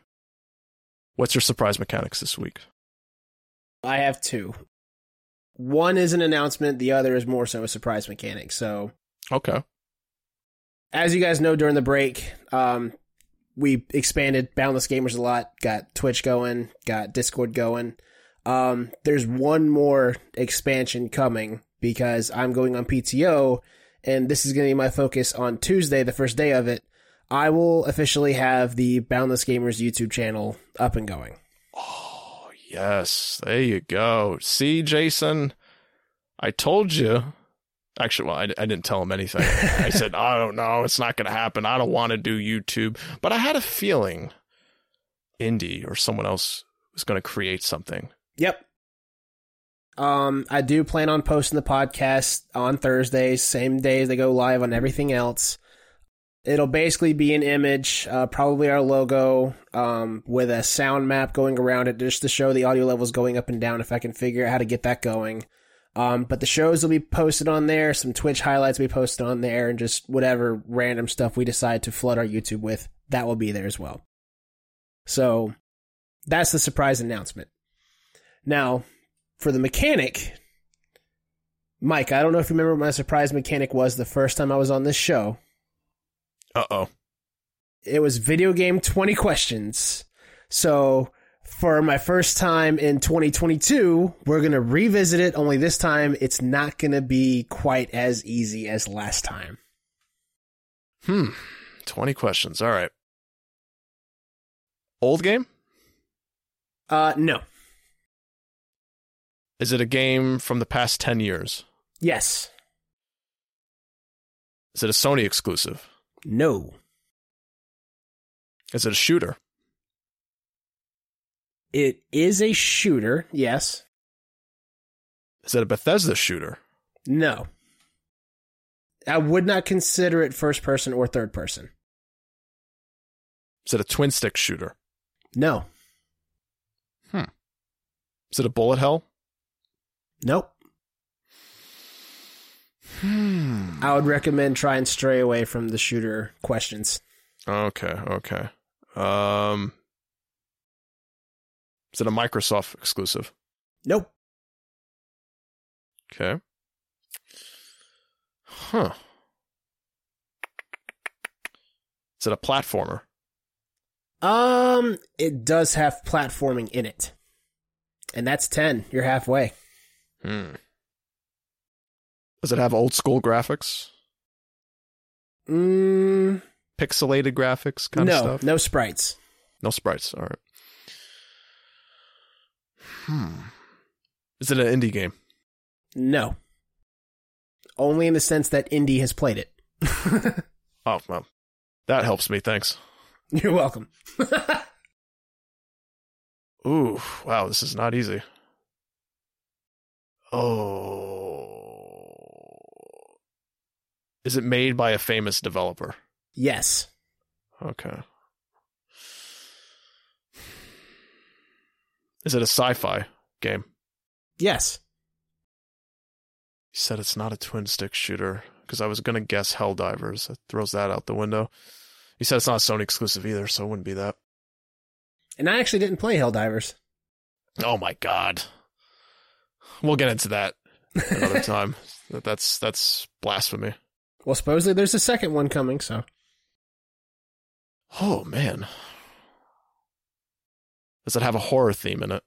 Speaker 1: what's your surprise mechanics this week?
Speaker 2: I have two. One is an announcement, the other is more so a surprise mechanic. So,
Speaker 1: Okay.
Speaker 2: as you guys know during the break, um, we expanded Boundless Gamers a lot, got Twitch going, got Discord going. Um, there's one more expansion coming because I'm going on PTO, and this is going to be my focus on Tuesday, the first day of it. I will officially have the Boundless Gamers YouTube channel up and going.
Speaker 1: Oh yes, there you go. See, Jason, I told you. Actually, well, I, I didn't tell him anything. I said, I don't know, it's not going to happen. I don't want to do YouTube, but I had a feeling Indy or someone else was going to create something.
Speaker 2: Yep. Um, I do plan on posting the podcast on Thursdays, same day as they go live on everything else. It'll basically be an image, uh, probably our logo, um, with a sound map going around it just to show the audio levels going up and down if I can figure out how to get that going. Um, but the shows will be posted on there, some Twitch highlights will be posted on there, and just whatever random stuff we decide to flood our YouTube with, that will be there as well. So that's the surprise announcement. Now, for the mechanic, Mike, I don't know if you remember what my surprise mechanic was the first time I was on this show.
Speaker 1: Uh oh.
Speaker 2: It was video game 20 questions. So for my first time in 2022, we're going to revisit it, only this time it's not going to be quite as easy as last time.
Speaker 1: Hmm. 20 questions. All right. Old game?
Speaker 2: Uh, no.
Speaker 1: Is it a game from the past 10 years?
Speaker 2: Yes.
Speaker 1: Is it a Sony exclusive?
Speaker 2: No.
Speaker 1: Is it a shooter?
Speaker 2: It is a shooter, yes.
Speaker 1: Is it a Bethesda shooter?
Speaker 2: No. I would not consider it first person or third person.
Speaker 1: Is it a twin stick shooter?
Speaker 2: No. Hmm.
Speaker 1: Is it a bullet hell?
Speaker 2: Nope.
Speaker 1: Hmm.
Speaker 2: I would recommend try and stray away from the shooter questions.
Speaker 1: Okay, okay. Um Is it a Microsoft exclusive?
Speaker 2: Nope.
Speaker 1: Okay. Huh. Is it a platformer?
Speaker 2: Um, it does have platforming in it. And that's 10. You're halfway.
Speaker 1: Hmm. Does it have old school graphics?
Speaker 2: Mm,
Speaker 1: Pixelated graphics kind
Speaker 2: no,
Speaker 1: of stuff?
Speaker 2: no sprites.
Speaker 1: No sprites. All right. Hmm. Is it an indie game?
Speaker 2: No. Only in the sense that indie has played it.
Speaker 1: Oh, well. That helps me. Thanks.
Speaker 2: You're welcome.
Speaker 1: Ooh, wow, this is not easy. Oh. Is it made by a famous developer?
Speaker 2: yes.
Speaker 1: Okay. Is it a sci fi game?
Speaker 2: Yes.
Speaker 1: You said it's not a twin stick shooter because I was going to guess Helldivers. That throws that out the window. You said it's not a Sony exclusive either, so it wouldn't be that.
Speaker 2: And I actually didn't play Helldivers.
Speaker 1: Oh my god. We'll get into that another time. That's that's blasphemy.
Speaker 2: Well, supposedly there's a second one coming, so.
Speaker 1: Oh man. Does it have a horror theme in it?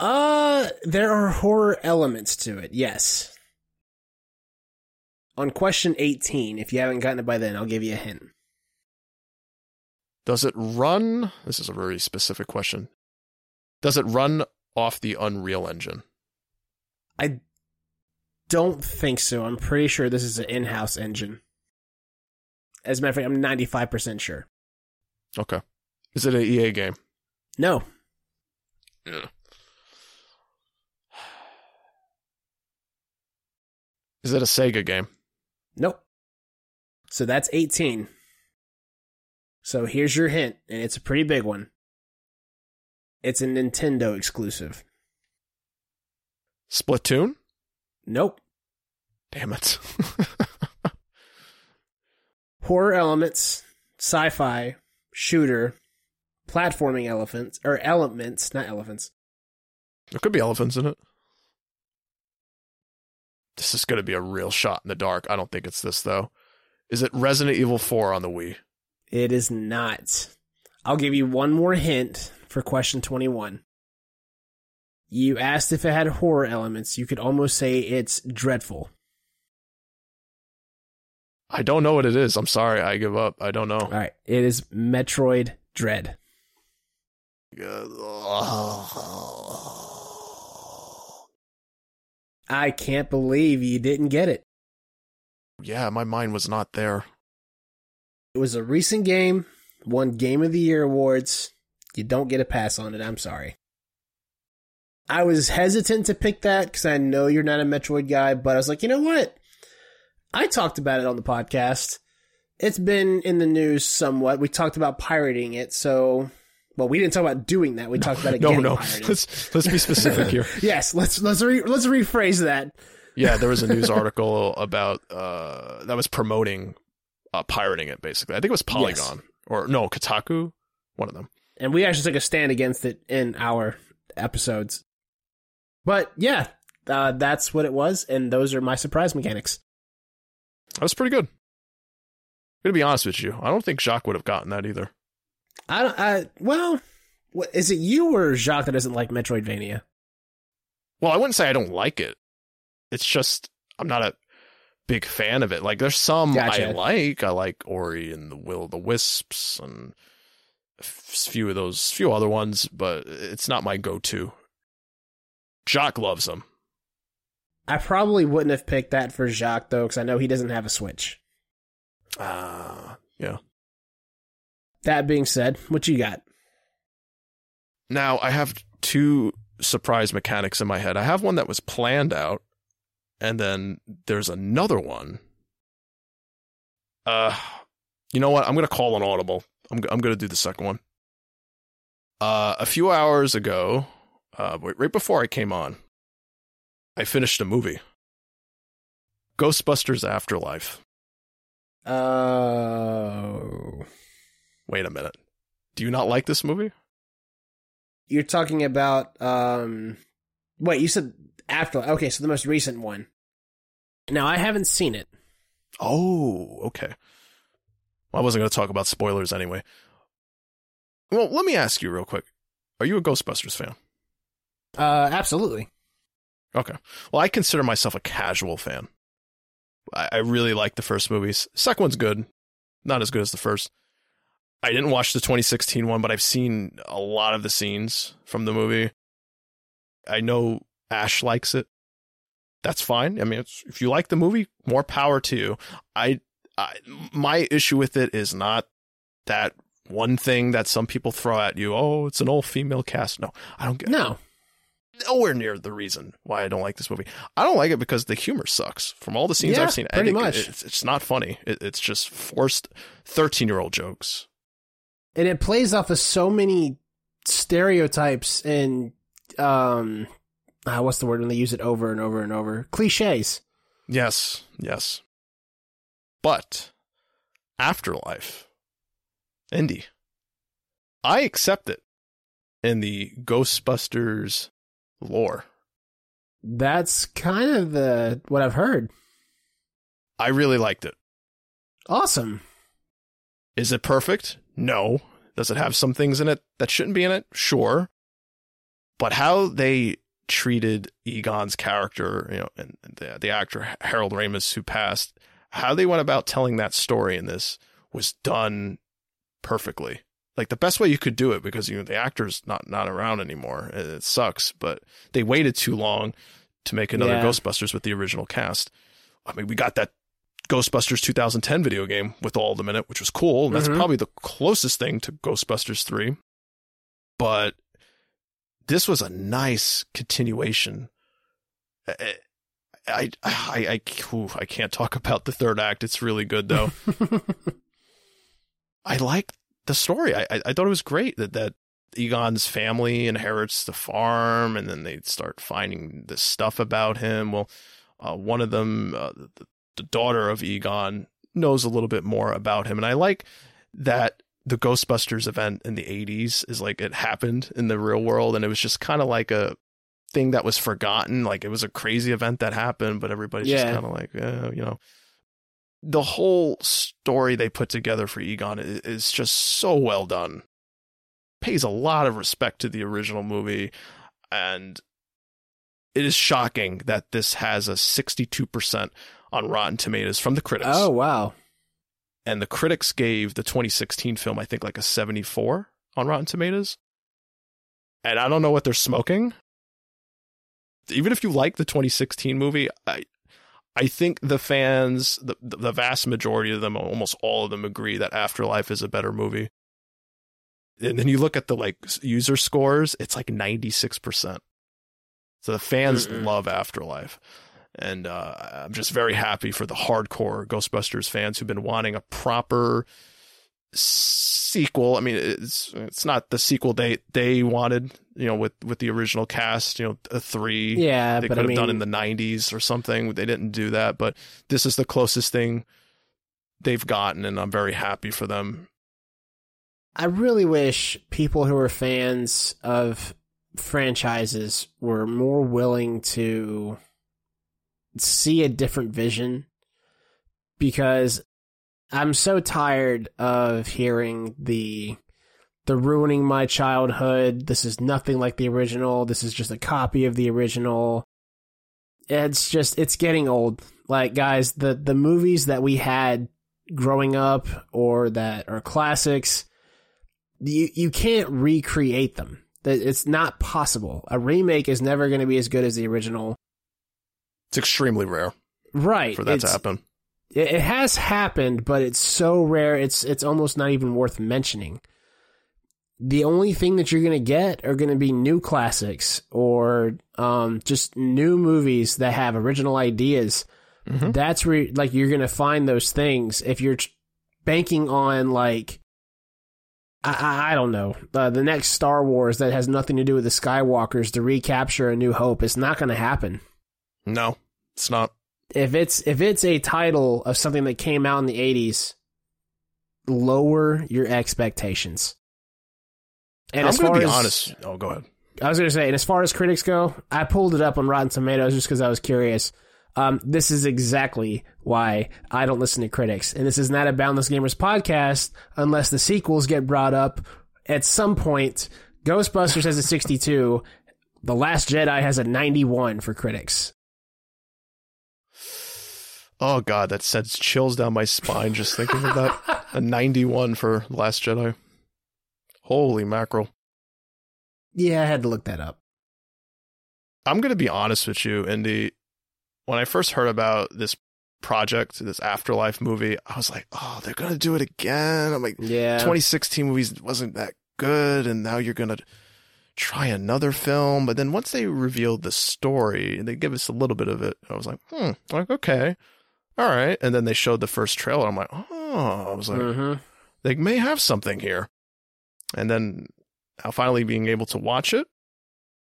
Speaker 2: Uh, there are horror elements to it, yes. On question 18, if you haven't gotten it by then, I'll give you a hint.
Speaker 1: Does it run? This is a very specific question. Does it run off the Unreal Engine?
Speaker 2: I don't think so. I'm pretty sure this is an in house engine. As a matter of fact, I'm 95% sure.
Speaker 1: Okay. Is it an EA game?
Speaker 2: No.
Speaker 1: Yeah. Is it a Sega game?
Speaker 2: Nope. So that's 18. So here's your hint, and it's a pretty big one. It's a Nintendo exclusive.
Speaker 1: Splatoon?
Speaker 2: Nope.
Speaker 1: Damn it.
Speaker 2: Horror elements, sci fi, shooter, platforming elephants, or elements, not elephants.
Speaker 1: there could be elephants in it. This is going to be a real shot in the dark. I don't think it's this, though. Is it Resident Evil 4 on the Wii?
Speaker 2: It is not. I'll give you one more hint for question 21. You asked if it had horror elements. You could almost say it's dreadful.
Speaker 1: I don't know what it is. I'm sorry. I give up. I don't know.
Speaker 2: All right. It is Metroid Dread. I can't believe you didn't get it.
Speaker 1: Yeah, my mind was not there.
Speaker 2: It was a recent game, won Game of the Year awards. You don't get a pass on it. I'm sorry. I was hesitant to pick that because I know you're not a Metroid guy, but I was like, you know what? I talked about it on the podcast. It's been in the news somewhat. We talked about pirating it, so well, we didn't talk about doing that. We talked about it.
Speaker 1: No, no.
Speaker 2: pirated.
Speaker 1: Let's let's be specific here.
Speaker 2: yes, let's let's re- let's rephrase that.
Speaker 1: Yeah, there was a news article about uh that was promoting uh, pirating it. Basically, I think it was Polygon or no Kotaku, one of them.
Speaker 2: and we actually took a stand against it in our episodes. But yeah, uh, that's what it was, and those are my surprise mechanics.
Speaker 1: That was pretty good. I'm gonna be honest with you, I don't think Jacques would have gotten that either.
Speaker 2: I don't. I, well, what, is it you or Jacques that doesn't like Metroidvania?
Speaker 1: Well, I wouldn't say I don't like it. It's just I'm not a big fan of it. Like there's some
Speaker 2: Gotcha.
Speaker 1: I like. I like Ori and the Will of the Wisps and a few of those, few other ones, but it's not my go-to. Jacques loves them.
Speaker 2: I probably wouldn't have picked that for Jacques though, because I know he doesn't have a Switch.
Speaker 1: Ah, yeah.
Speaker 2: That being said, what you got?
Speaker 1: Now I have two surprise mechanics in my head. I have one that was planned out, and then there's another one. Uh, you know what? I'm gonna call an audible. I'm I'm gonna do the second one. Uh, a few hours ago, uh, right right before I came on, I finished a movie. Ghostbusters Afterlife.
Speaker 2: Oh,
Speaker 1: Wait a minute. Do you not like this movie?
Speaker 2: you're talking about um. Wait, you said Afterlife. Okay, so the most recent one. Now I haven't seen it.
Speaker 1: Oh, okay. Well, I wasn't going to talk about spoilers anyway. Well, let me ask you real quick. Are you a Ghostbusters fan?
Speaker 2: Uh, absolutely.
Speaker 1: Okay. Well, I consider myself a casual fan. I, I really like the first movies. Second one's good. Not as good as the first. I didn't watch the 2016 one, but I've seen a lot of the scenes from the movie. I know Ash likes it. That's fine. I mean, it's, if you like the movie, more power to you. I, I, my issue with it is not that one thing that some people throw at you. Oh, it's an all female cast. No, I don't get.
Speaker 2: No,
Speaker 1: Nowhere near the reason why I don't like this movie. I don't like it because the humor sucks. From all the scenes
Speaker 2: Yeah,
Speaker 1: I've seen,
Speaker 2: pretty much.
Speaker 1: It's, it's not funny. It, it's just forced thirteen-year-old jokes.
Speaker 2: and it plays off of so many stereotypes and um, ah, what's the word when they use it over and over and over? Cliches.
Speaker 1: Yes, yes. But Afterlife, Indy, I accept it in the Ghostbusters lore.
Speaker 2: That's kind of the what I've heard.
Speaker 1: I really liked it.
Speaker 2: Awesome.
Speaker 1: Is it perfect? No. Does it have some things in it that shouldn't be in it? Sure. But how they treated Egon's character, you know, and the, the actor Harold Ramis who passed, how they went about telling that story in this was done perfectly. Like the best way you could do it because you know the actor's not not around anymore. It, it sucks, but they waited too long to make another
Speaker 2: Yeah.
Speaker 1: Ghostbusters with the original cast. I mean, we got that Ghostbusters 2010 video game with all of them in it, which was cool. And that's
Speaker 2: Mhm.
Speaker 1: probably the closest thing to Ghostbusters 3. But this was a nice continuation. I, I, I, I, ooh, I can't talk about the third act. It's really good though. I like the story. I, I, thought it was great that, that Egon's family inherits the farm and then they start finding this stuff about him. Well, uh, one of them, uh, the, the daughter of Egon, knows a little bit more about him. And I like that the Ghostbusters event in the 80s is like it happened in the real world and it was just kind of like a thing that was forgotten. Like it was a crazy event that happened, but everybody's just kind of like, eh, you know. The whole story they put together for Egon is just so well done. Pays a lot of respect to the original movie, and it is shocking that this has a 62% on Rotten Tomatoes from the critics.
Speaker 2: oh wow.
Speaker 1: And the critics gave the 2016 film, I think, like a 74 on Rotten Tomatoes. And I don't know what they're smoking. Even if you like the 2016 movie, I I think the fans, the the vast majority of them, almost all of them, agree that Afterlife is a better movie. And then you look at the like user scores; it's like 96 percent. So the fans
Speaker 2: Mm-mm.
Speaker 1: love Afterlife. And uh, I'm just very happy for the hardcore Ghostbusters fans who've been wanting a proper sequel. I mean, it's it's not the sequel they they wanted, you know, with with the original cast, you know, a three
Speaker 2: Yeah,
Speaker 1: they could
Speaker 2: I
Speaker 1: have
Speaker 2: mean,
Speaker 1: done in the 90s or something. They didn't do that, but this is the closest thing they've gotten, and I'm very happy for them.
Speaker 2: I really wish people who are fans of franchises were more willing to see a different vision because I'm so tired of hearing the the ruining my childhood. This is nothing like the original. This is just a copy of the original. It's just it's getting old. Like guys, the the movies that we had growing up or that are classics you you can't recreate them. It's not possible. A remake is never going to be as good as the original.
Speaker 1: It's extremely rare
Speaker 2: Right.
Speaker 1: for that to happen.
Speaker 2: It, it has happened, but it's so rare. It's it's almost not even worth mentioning. The only thing that you're going to get are going to be new classics or um, just new movies that have original ideas.
Speaker 1: Mhm.
Speaker 2: That's where like you're going to find those things. If you're banking on like I, I, I don't know uh, the next Star Wars that has nothing to do with the Skywalkers to recapture A New Hope, it's not going to happen
Speaker 1: No, it's not.
Speaker 2: if it's if it's a title of something that came out in the 80s lower your expectations and
Speaker 1: I'm going to be
Speaker 2: as
Speaker 1: honest. Oh, go ahead.
Speaker 2: i was going to say and as far as critics go i pulled it up on rotten tomatoes just because i was curious um, this is exactly why I don't listen to critics. And this is not a Boundless Gamers podcast unless the sequels get brought up at some point. Ghostbusters has a 62. The Last Jedi has a 91 for critics.
Speaker 1: Oh God, that sends chills down my spine just thinking of that. A 91 for Last Jedi. Holy mackerel!
Speaker 2: Yeah, I had to look that up.
Speaker 1: I'm going to be honest with you, Indy. When I first heard about this project, this Afterlife movie, I was like, "Oh, they're going to do it again." I'm like,
Speaker 2: Yeah.
Speaker 1: 2016 movies wasn't that good, and now you're going to try another film. But then once they revealed the story and they give us a little bit of it, I was like, "Hmm, like okay, all right." And then they showed the first trailer. I'm like, "Oh," I was like,
Speaker 2: hmm
Speaker 1: they may have something here. And then now finally being able to watch it,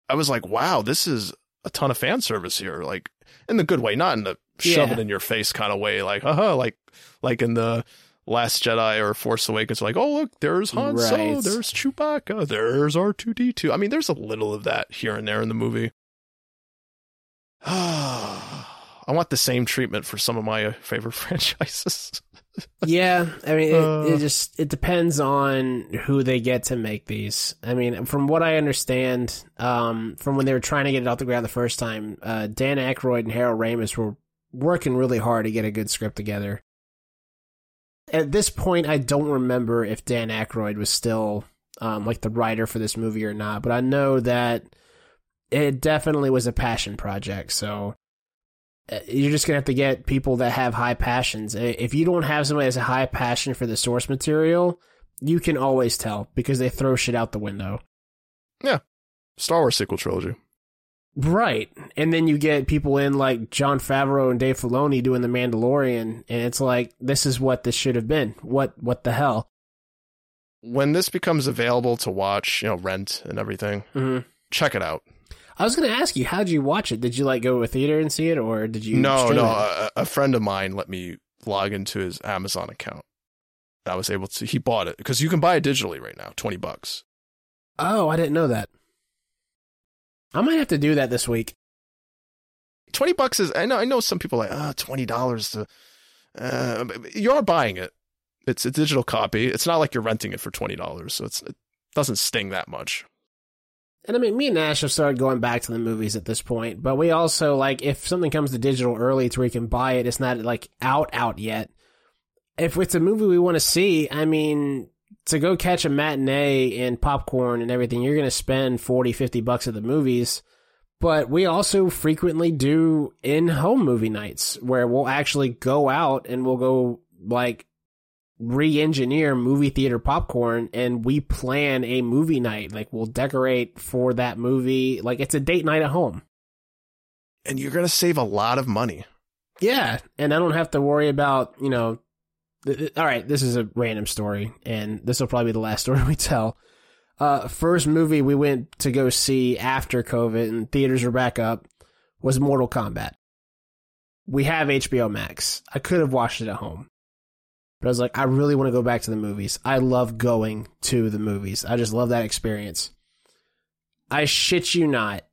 Speaker 1: I was like, wow, this is a ton of fan service here. Like in the good way, not in the shove
Speaker 2: Yeah.
Speaker 1: it in your face kind of way. Like, haha, like, like in the Last Jedi or Force Awakens, like, oh, look, there's Han Solo, there's Chewbacca, there's R2D2. I mean, there's a little of that here and there in the movie. I want the same treatment for some of my favorite franchises.
Speaker 2: Yeah, I mean, it,
Speaker 1: Uh.
Speaker 2: it just it depends on who they get to make these. I mean, from what I understand, um, from when they were trying to get it off the ground the first time, uh, Dan Aykroyd and Harold Ramis were working really hard to get a good script together. At this point, I don't remember if Dan Aykroyd was still um, like the writer for this movie or not, but I know that it definitely was a passion project. So you're just gonna have to get people that have high passions. If you don't have somebody that's a high passion for the source material, you can always tell because they throw shit out the window.
Speaker 1: Yeah, Star Wars sequel trilogy.
Speaker 2: Right. And then you get people in like Jon Favreau and Dave Filoni doing The Mandalorian, and it's like, this is what this should have been. What what the hell?
Speaker 1: When this becomes available to watch, you know, rent and everything,
Speaker 2: hmm
Speaker 1: check it out.
Speaker 2: I was gonna ask you, how did you watch it? Did you like go to a theater and see it, or did you?
Speaker 1: no, no. A, a friend of mine let me log into his Amazon account. I was able to. He bought it because you can buy it digitally right now, twenty bucks.
Speaker 2: Oh, I didn't know that. I might have to do that this week.
Speaker 1: Twenty bucks is. I know. I know some people are like ah twenty dollars to. Uh, you are buying it. It's a digital copy. It's not like you're renting it for twenty dollars, so it's it doesn't sting that much.
Speaker 2: And I mean, me and Nash have started going back to the movies at this point, but we also like if something comes to digital early to where you can buy it, it's not like out out yet. If it's a movie we want to see, I mean, to go catch a matinee and popcorn and everything, you're going to spend 40, 50 bucks at the movies. But we also frequently do in home movie nights where we'll actually go out and we'll go like re-engineer movie theater popcorn and we plan a movie night like we'll decorate for that movie like it's a date night at home
Speaker 1: and you're going to save a lot of money.
Speaker 2: Yeah, and I don't have to worry about you know. Th- th- all right, this is a random story, and this will probably be the last story we tell. Uh, first movie we went to go see after COVID and theaters were back up was Mortal Kombat. We have HBO Max. I could have watched it at home, but I was like, I really want to go back to the movies. I love going to the movies. I just love that experience. I shit you not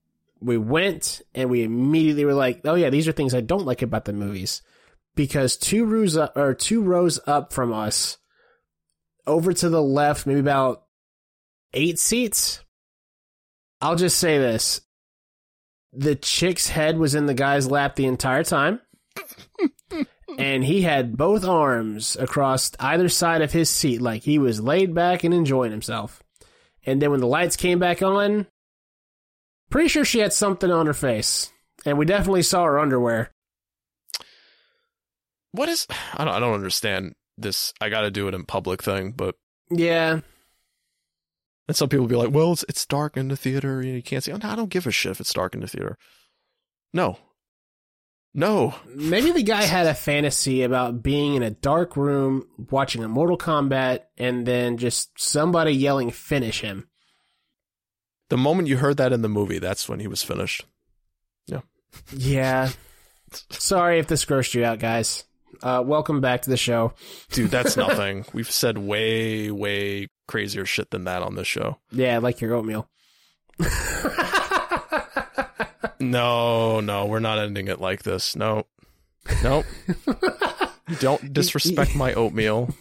Speaker 2: we went and we immediately were like, oh yeah, these are things I don't like about the movies. Because two rows up or two rows up from us, over to the left, maybe about eight seats. I'll just say this. The chick's head was in the guy's lap the entire time. And he had both arms across either side of his seat, like he was laid back and enjoying himself. And then when the lights came back on, Pretty sure she had something on her face, and we definitely saw her underwear.
Speaker 1: What is? I don't. I don't understand this. I got to do it in public thing, but
Speaker 2: yeah.
Speaker 1: And some people be like, "Well, it's it's dark in the theater. You can't see." I don't give a shit if it's dark in the theater. No. No.
Speaker 2: Maybe the guy had a fantasy about being in a dark room watching a Mortal Kombat and then just somebody yelling finish him.
Speaker 1: The moment you heard that in the movie, that's when he was finished. Yeah.
Speaker 2: Yeah. Sorry if this grossed you out, guys. Uh, welcome back to the show.
Speaker 1: Dude, that's nothing. We've said way, way crazier shit than that on this show.
Speaker 2: Yeah, like your oatmeal.
Speaker 1: no, no, we're not ending it like this. No. No. Don't disrespect my oatmeal.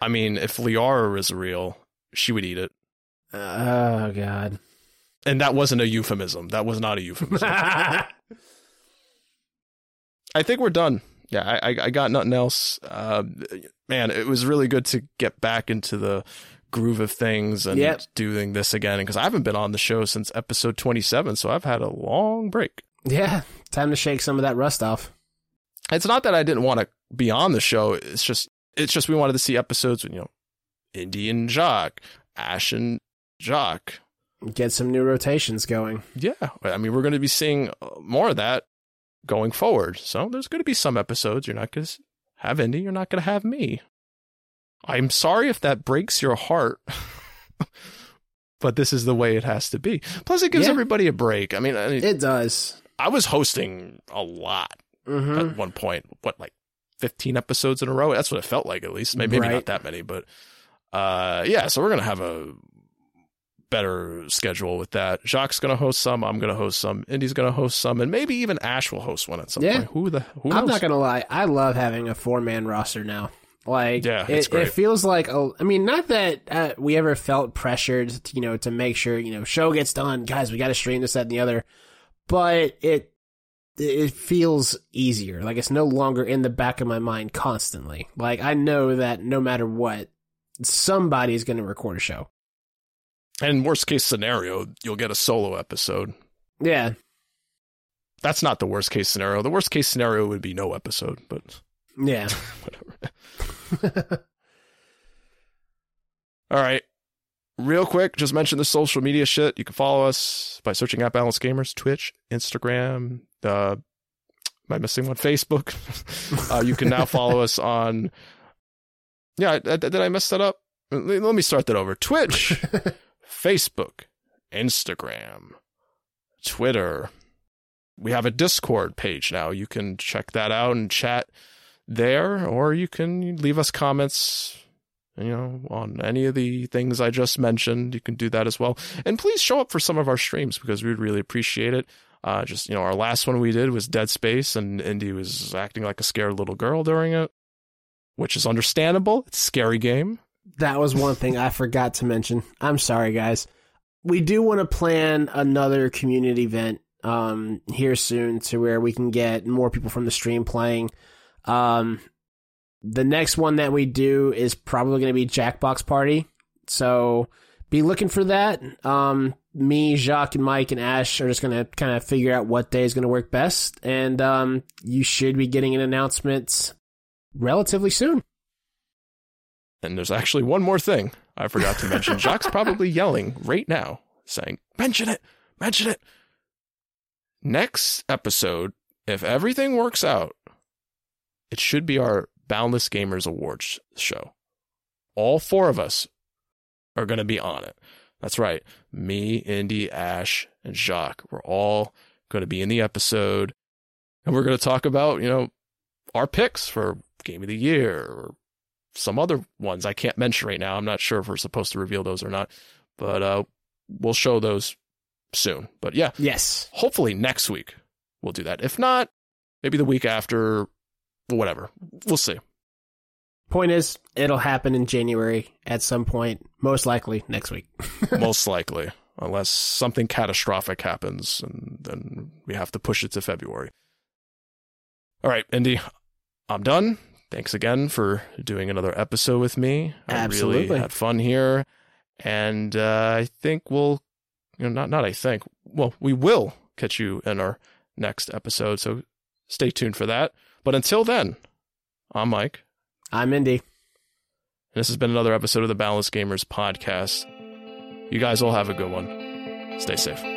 Speaker 1: I mean, if Liara is real, she would eat it.
Speaker 2: Oh God.
Speaker 1: And that wasn't a euphemism. That was not a euphemism. I think we're done. Yeah, I, I got nothing else. Uh, man, it was really good to get back into the groove of things and
Speaker 2: yep.
Speaker 1: doing this again because I haven't been on the show since episode 27, so I've had a long break.
Speaker 2: Yeah, time to shake some of that rust off.
Speaker 1: It's not that I didn't want to be on the show. It's just it's just we wanted to see episodes with you know Indian and Jacques, Ash and Jacques.
Speaker 2: Get some new rotations going.
Speaker 1: Yeah. I mean, we're going to be seeing uh, more of that going forward. So there's going to be some episodes you're not going to have Indy, you're not going to have me. I'm sorry if that breaks your heart. but this is the way it has to be. Plus, it gives yeah. everybody a break. I mean, I mean,
Speaker 2: it does.
Speaker 1: I was hosting a lot
Speaker 2: mm-hmm.
Speaker 1: at one point. What, like 15 episodes in a row? That's what it felt like, at least. Maybe,
Speaker 2: right.
Speaker 1: maybe not that many, but uh, yeah. So we're gonna have a better schedule with that. Jacques going to host some. I'm going to host some. Indy's going to host some, and maybe even Ash will host one at some
Speaker 2: yeah.
Speaker 1: point. Who the? Who?
Speaker 2: I'm not going to lie. I love having a four man roster now. Like,
Speaker 1: yeah,
Speaker 2: it, it, feels like. A, I mean, not that uh, we ever felt pressured, to, you know, to make sure you know show gets done. Guys, we got to stream this, that, and the other. But it it feels easier. Like it's no longer in the back of my mind constantly. Like I know that no matter what, somebody's going to record a show.
Speaker 1: And worst case scenario, you'll get a solo episode.
Speaker 2: Yeah.
Speaker 1: That's not the worst case scenario. The worst case scenario would be no episode, but
Speaker 2: yeah.
Speaker 1: whatever. All right. Real quick, just mention the social media shit. You can follow us by searching at Boundless Gamers, Twitch, Instagram, uh, am I missing one? Facebook. uh, you can now follow us on. Yeah, did I mess that up? Let me start that over. Twitch, Facebook, Instagram, Twitter. We have a Discord page now. You can check that out and chat there, or you can leave us comments, you know, on any of the things I just mentioned. You can do that as well. And please show up for some of our streams because we'd really appreciate it. Uh, just, you know, our last one we did was Dead Space, and Indy was acting like a scared little girl during it, which is understandable. It's a scary game.
Speaker 2: That was one thing I forgot to mention. I'm sorry, guys. We do want to plan another community event um, here soon to where we can get more people from the stream playing. Um, the next one that we do is probably going to be Jackbox Party. So be looking for that. Um, me, Jacques, and Mike and Ash are just going to kind of figure out what day is going to work best. And um, you should be getting an announcement relatively soon.
Speaker 1: And there's actually one more thing I forgot to mention. Jacques probably yelling right now, saying, "Mention it, mention it." next episode, if everything works out, it should be our Boundless Gamers Awards show. All four of us are going to be on it. That's right. Me, Indy, Ash, and Jacques. We're all going to be in the episode. And we're going to talk about, you know, our picks for game of the year or some other ones I can't mention right now. I'm not sure if we're supposed to reveal those or not, but uh, we'll show those soon. But yeah,
Speaker 2: Yes.
Speaker 1: hopefully next week we'll do that. If not, maybe the week after, whatever. We'll see.
Speaker 2: Point is, it'll happen in January at some point, most likely next week.
Speaker 1: Most likely, unless something catastrophic happens and then we have to push it to February. All right, Indy, I'm done. Thanks again for doing another episode with me. I
Speaker 2: Absolutely.
Speaker 1: really had fun here. And uh, I think we'll, you know, not, not I think, well, we will catch you in our next episode. So stay tuned for that. But until then, I'm Mike.
Speaker 2: I'm Indy.
Speaker 1: And this has been another episode of the Boundless Gamers podcast. You guys all have a good one. Stay safe.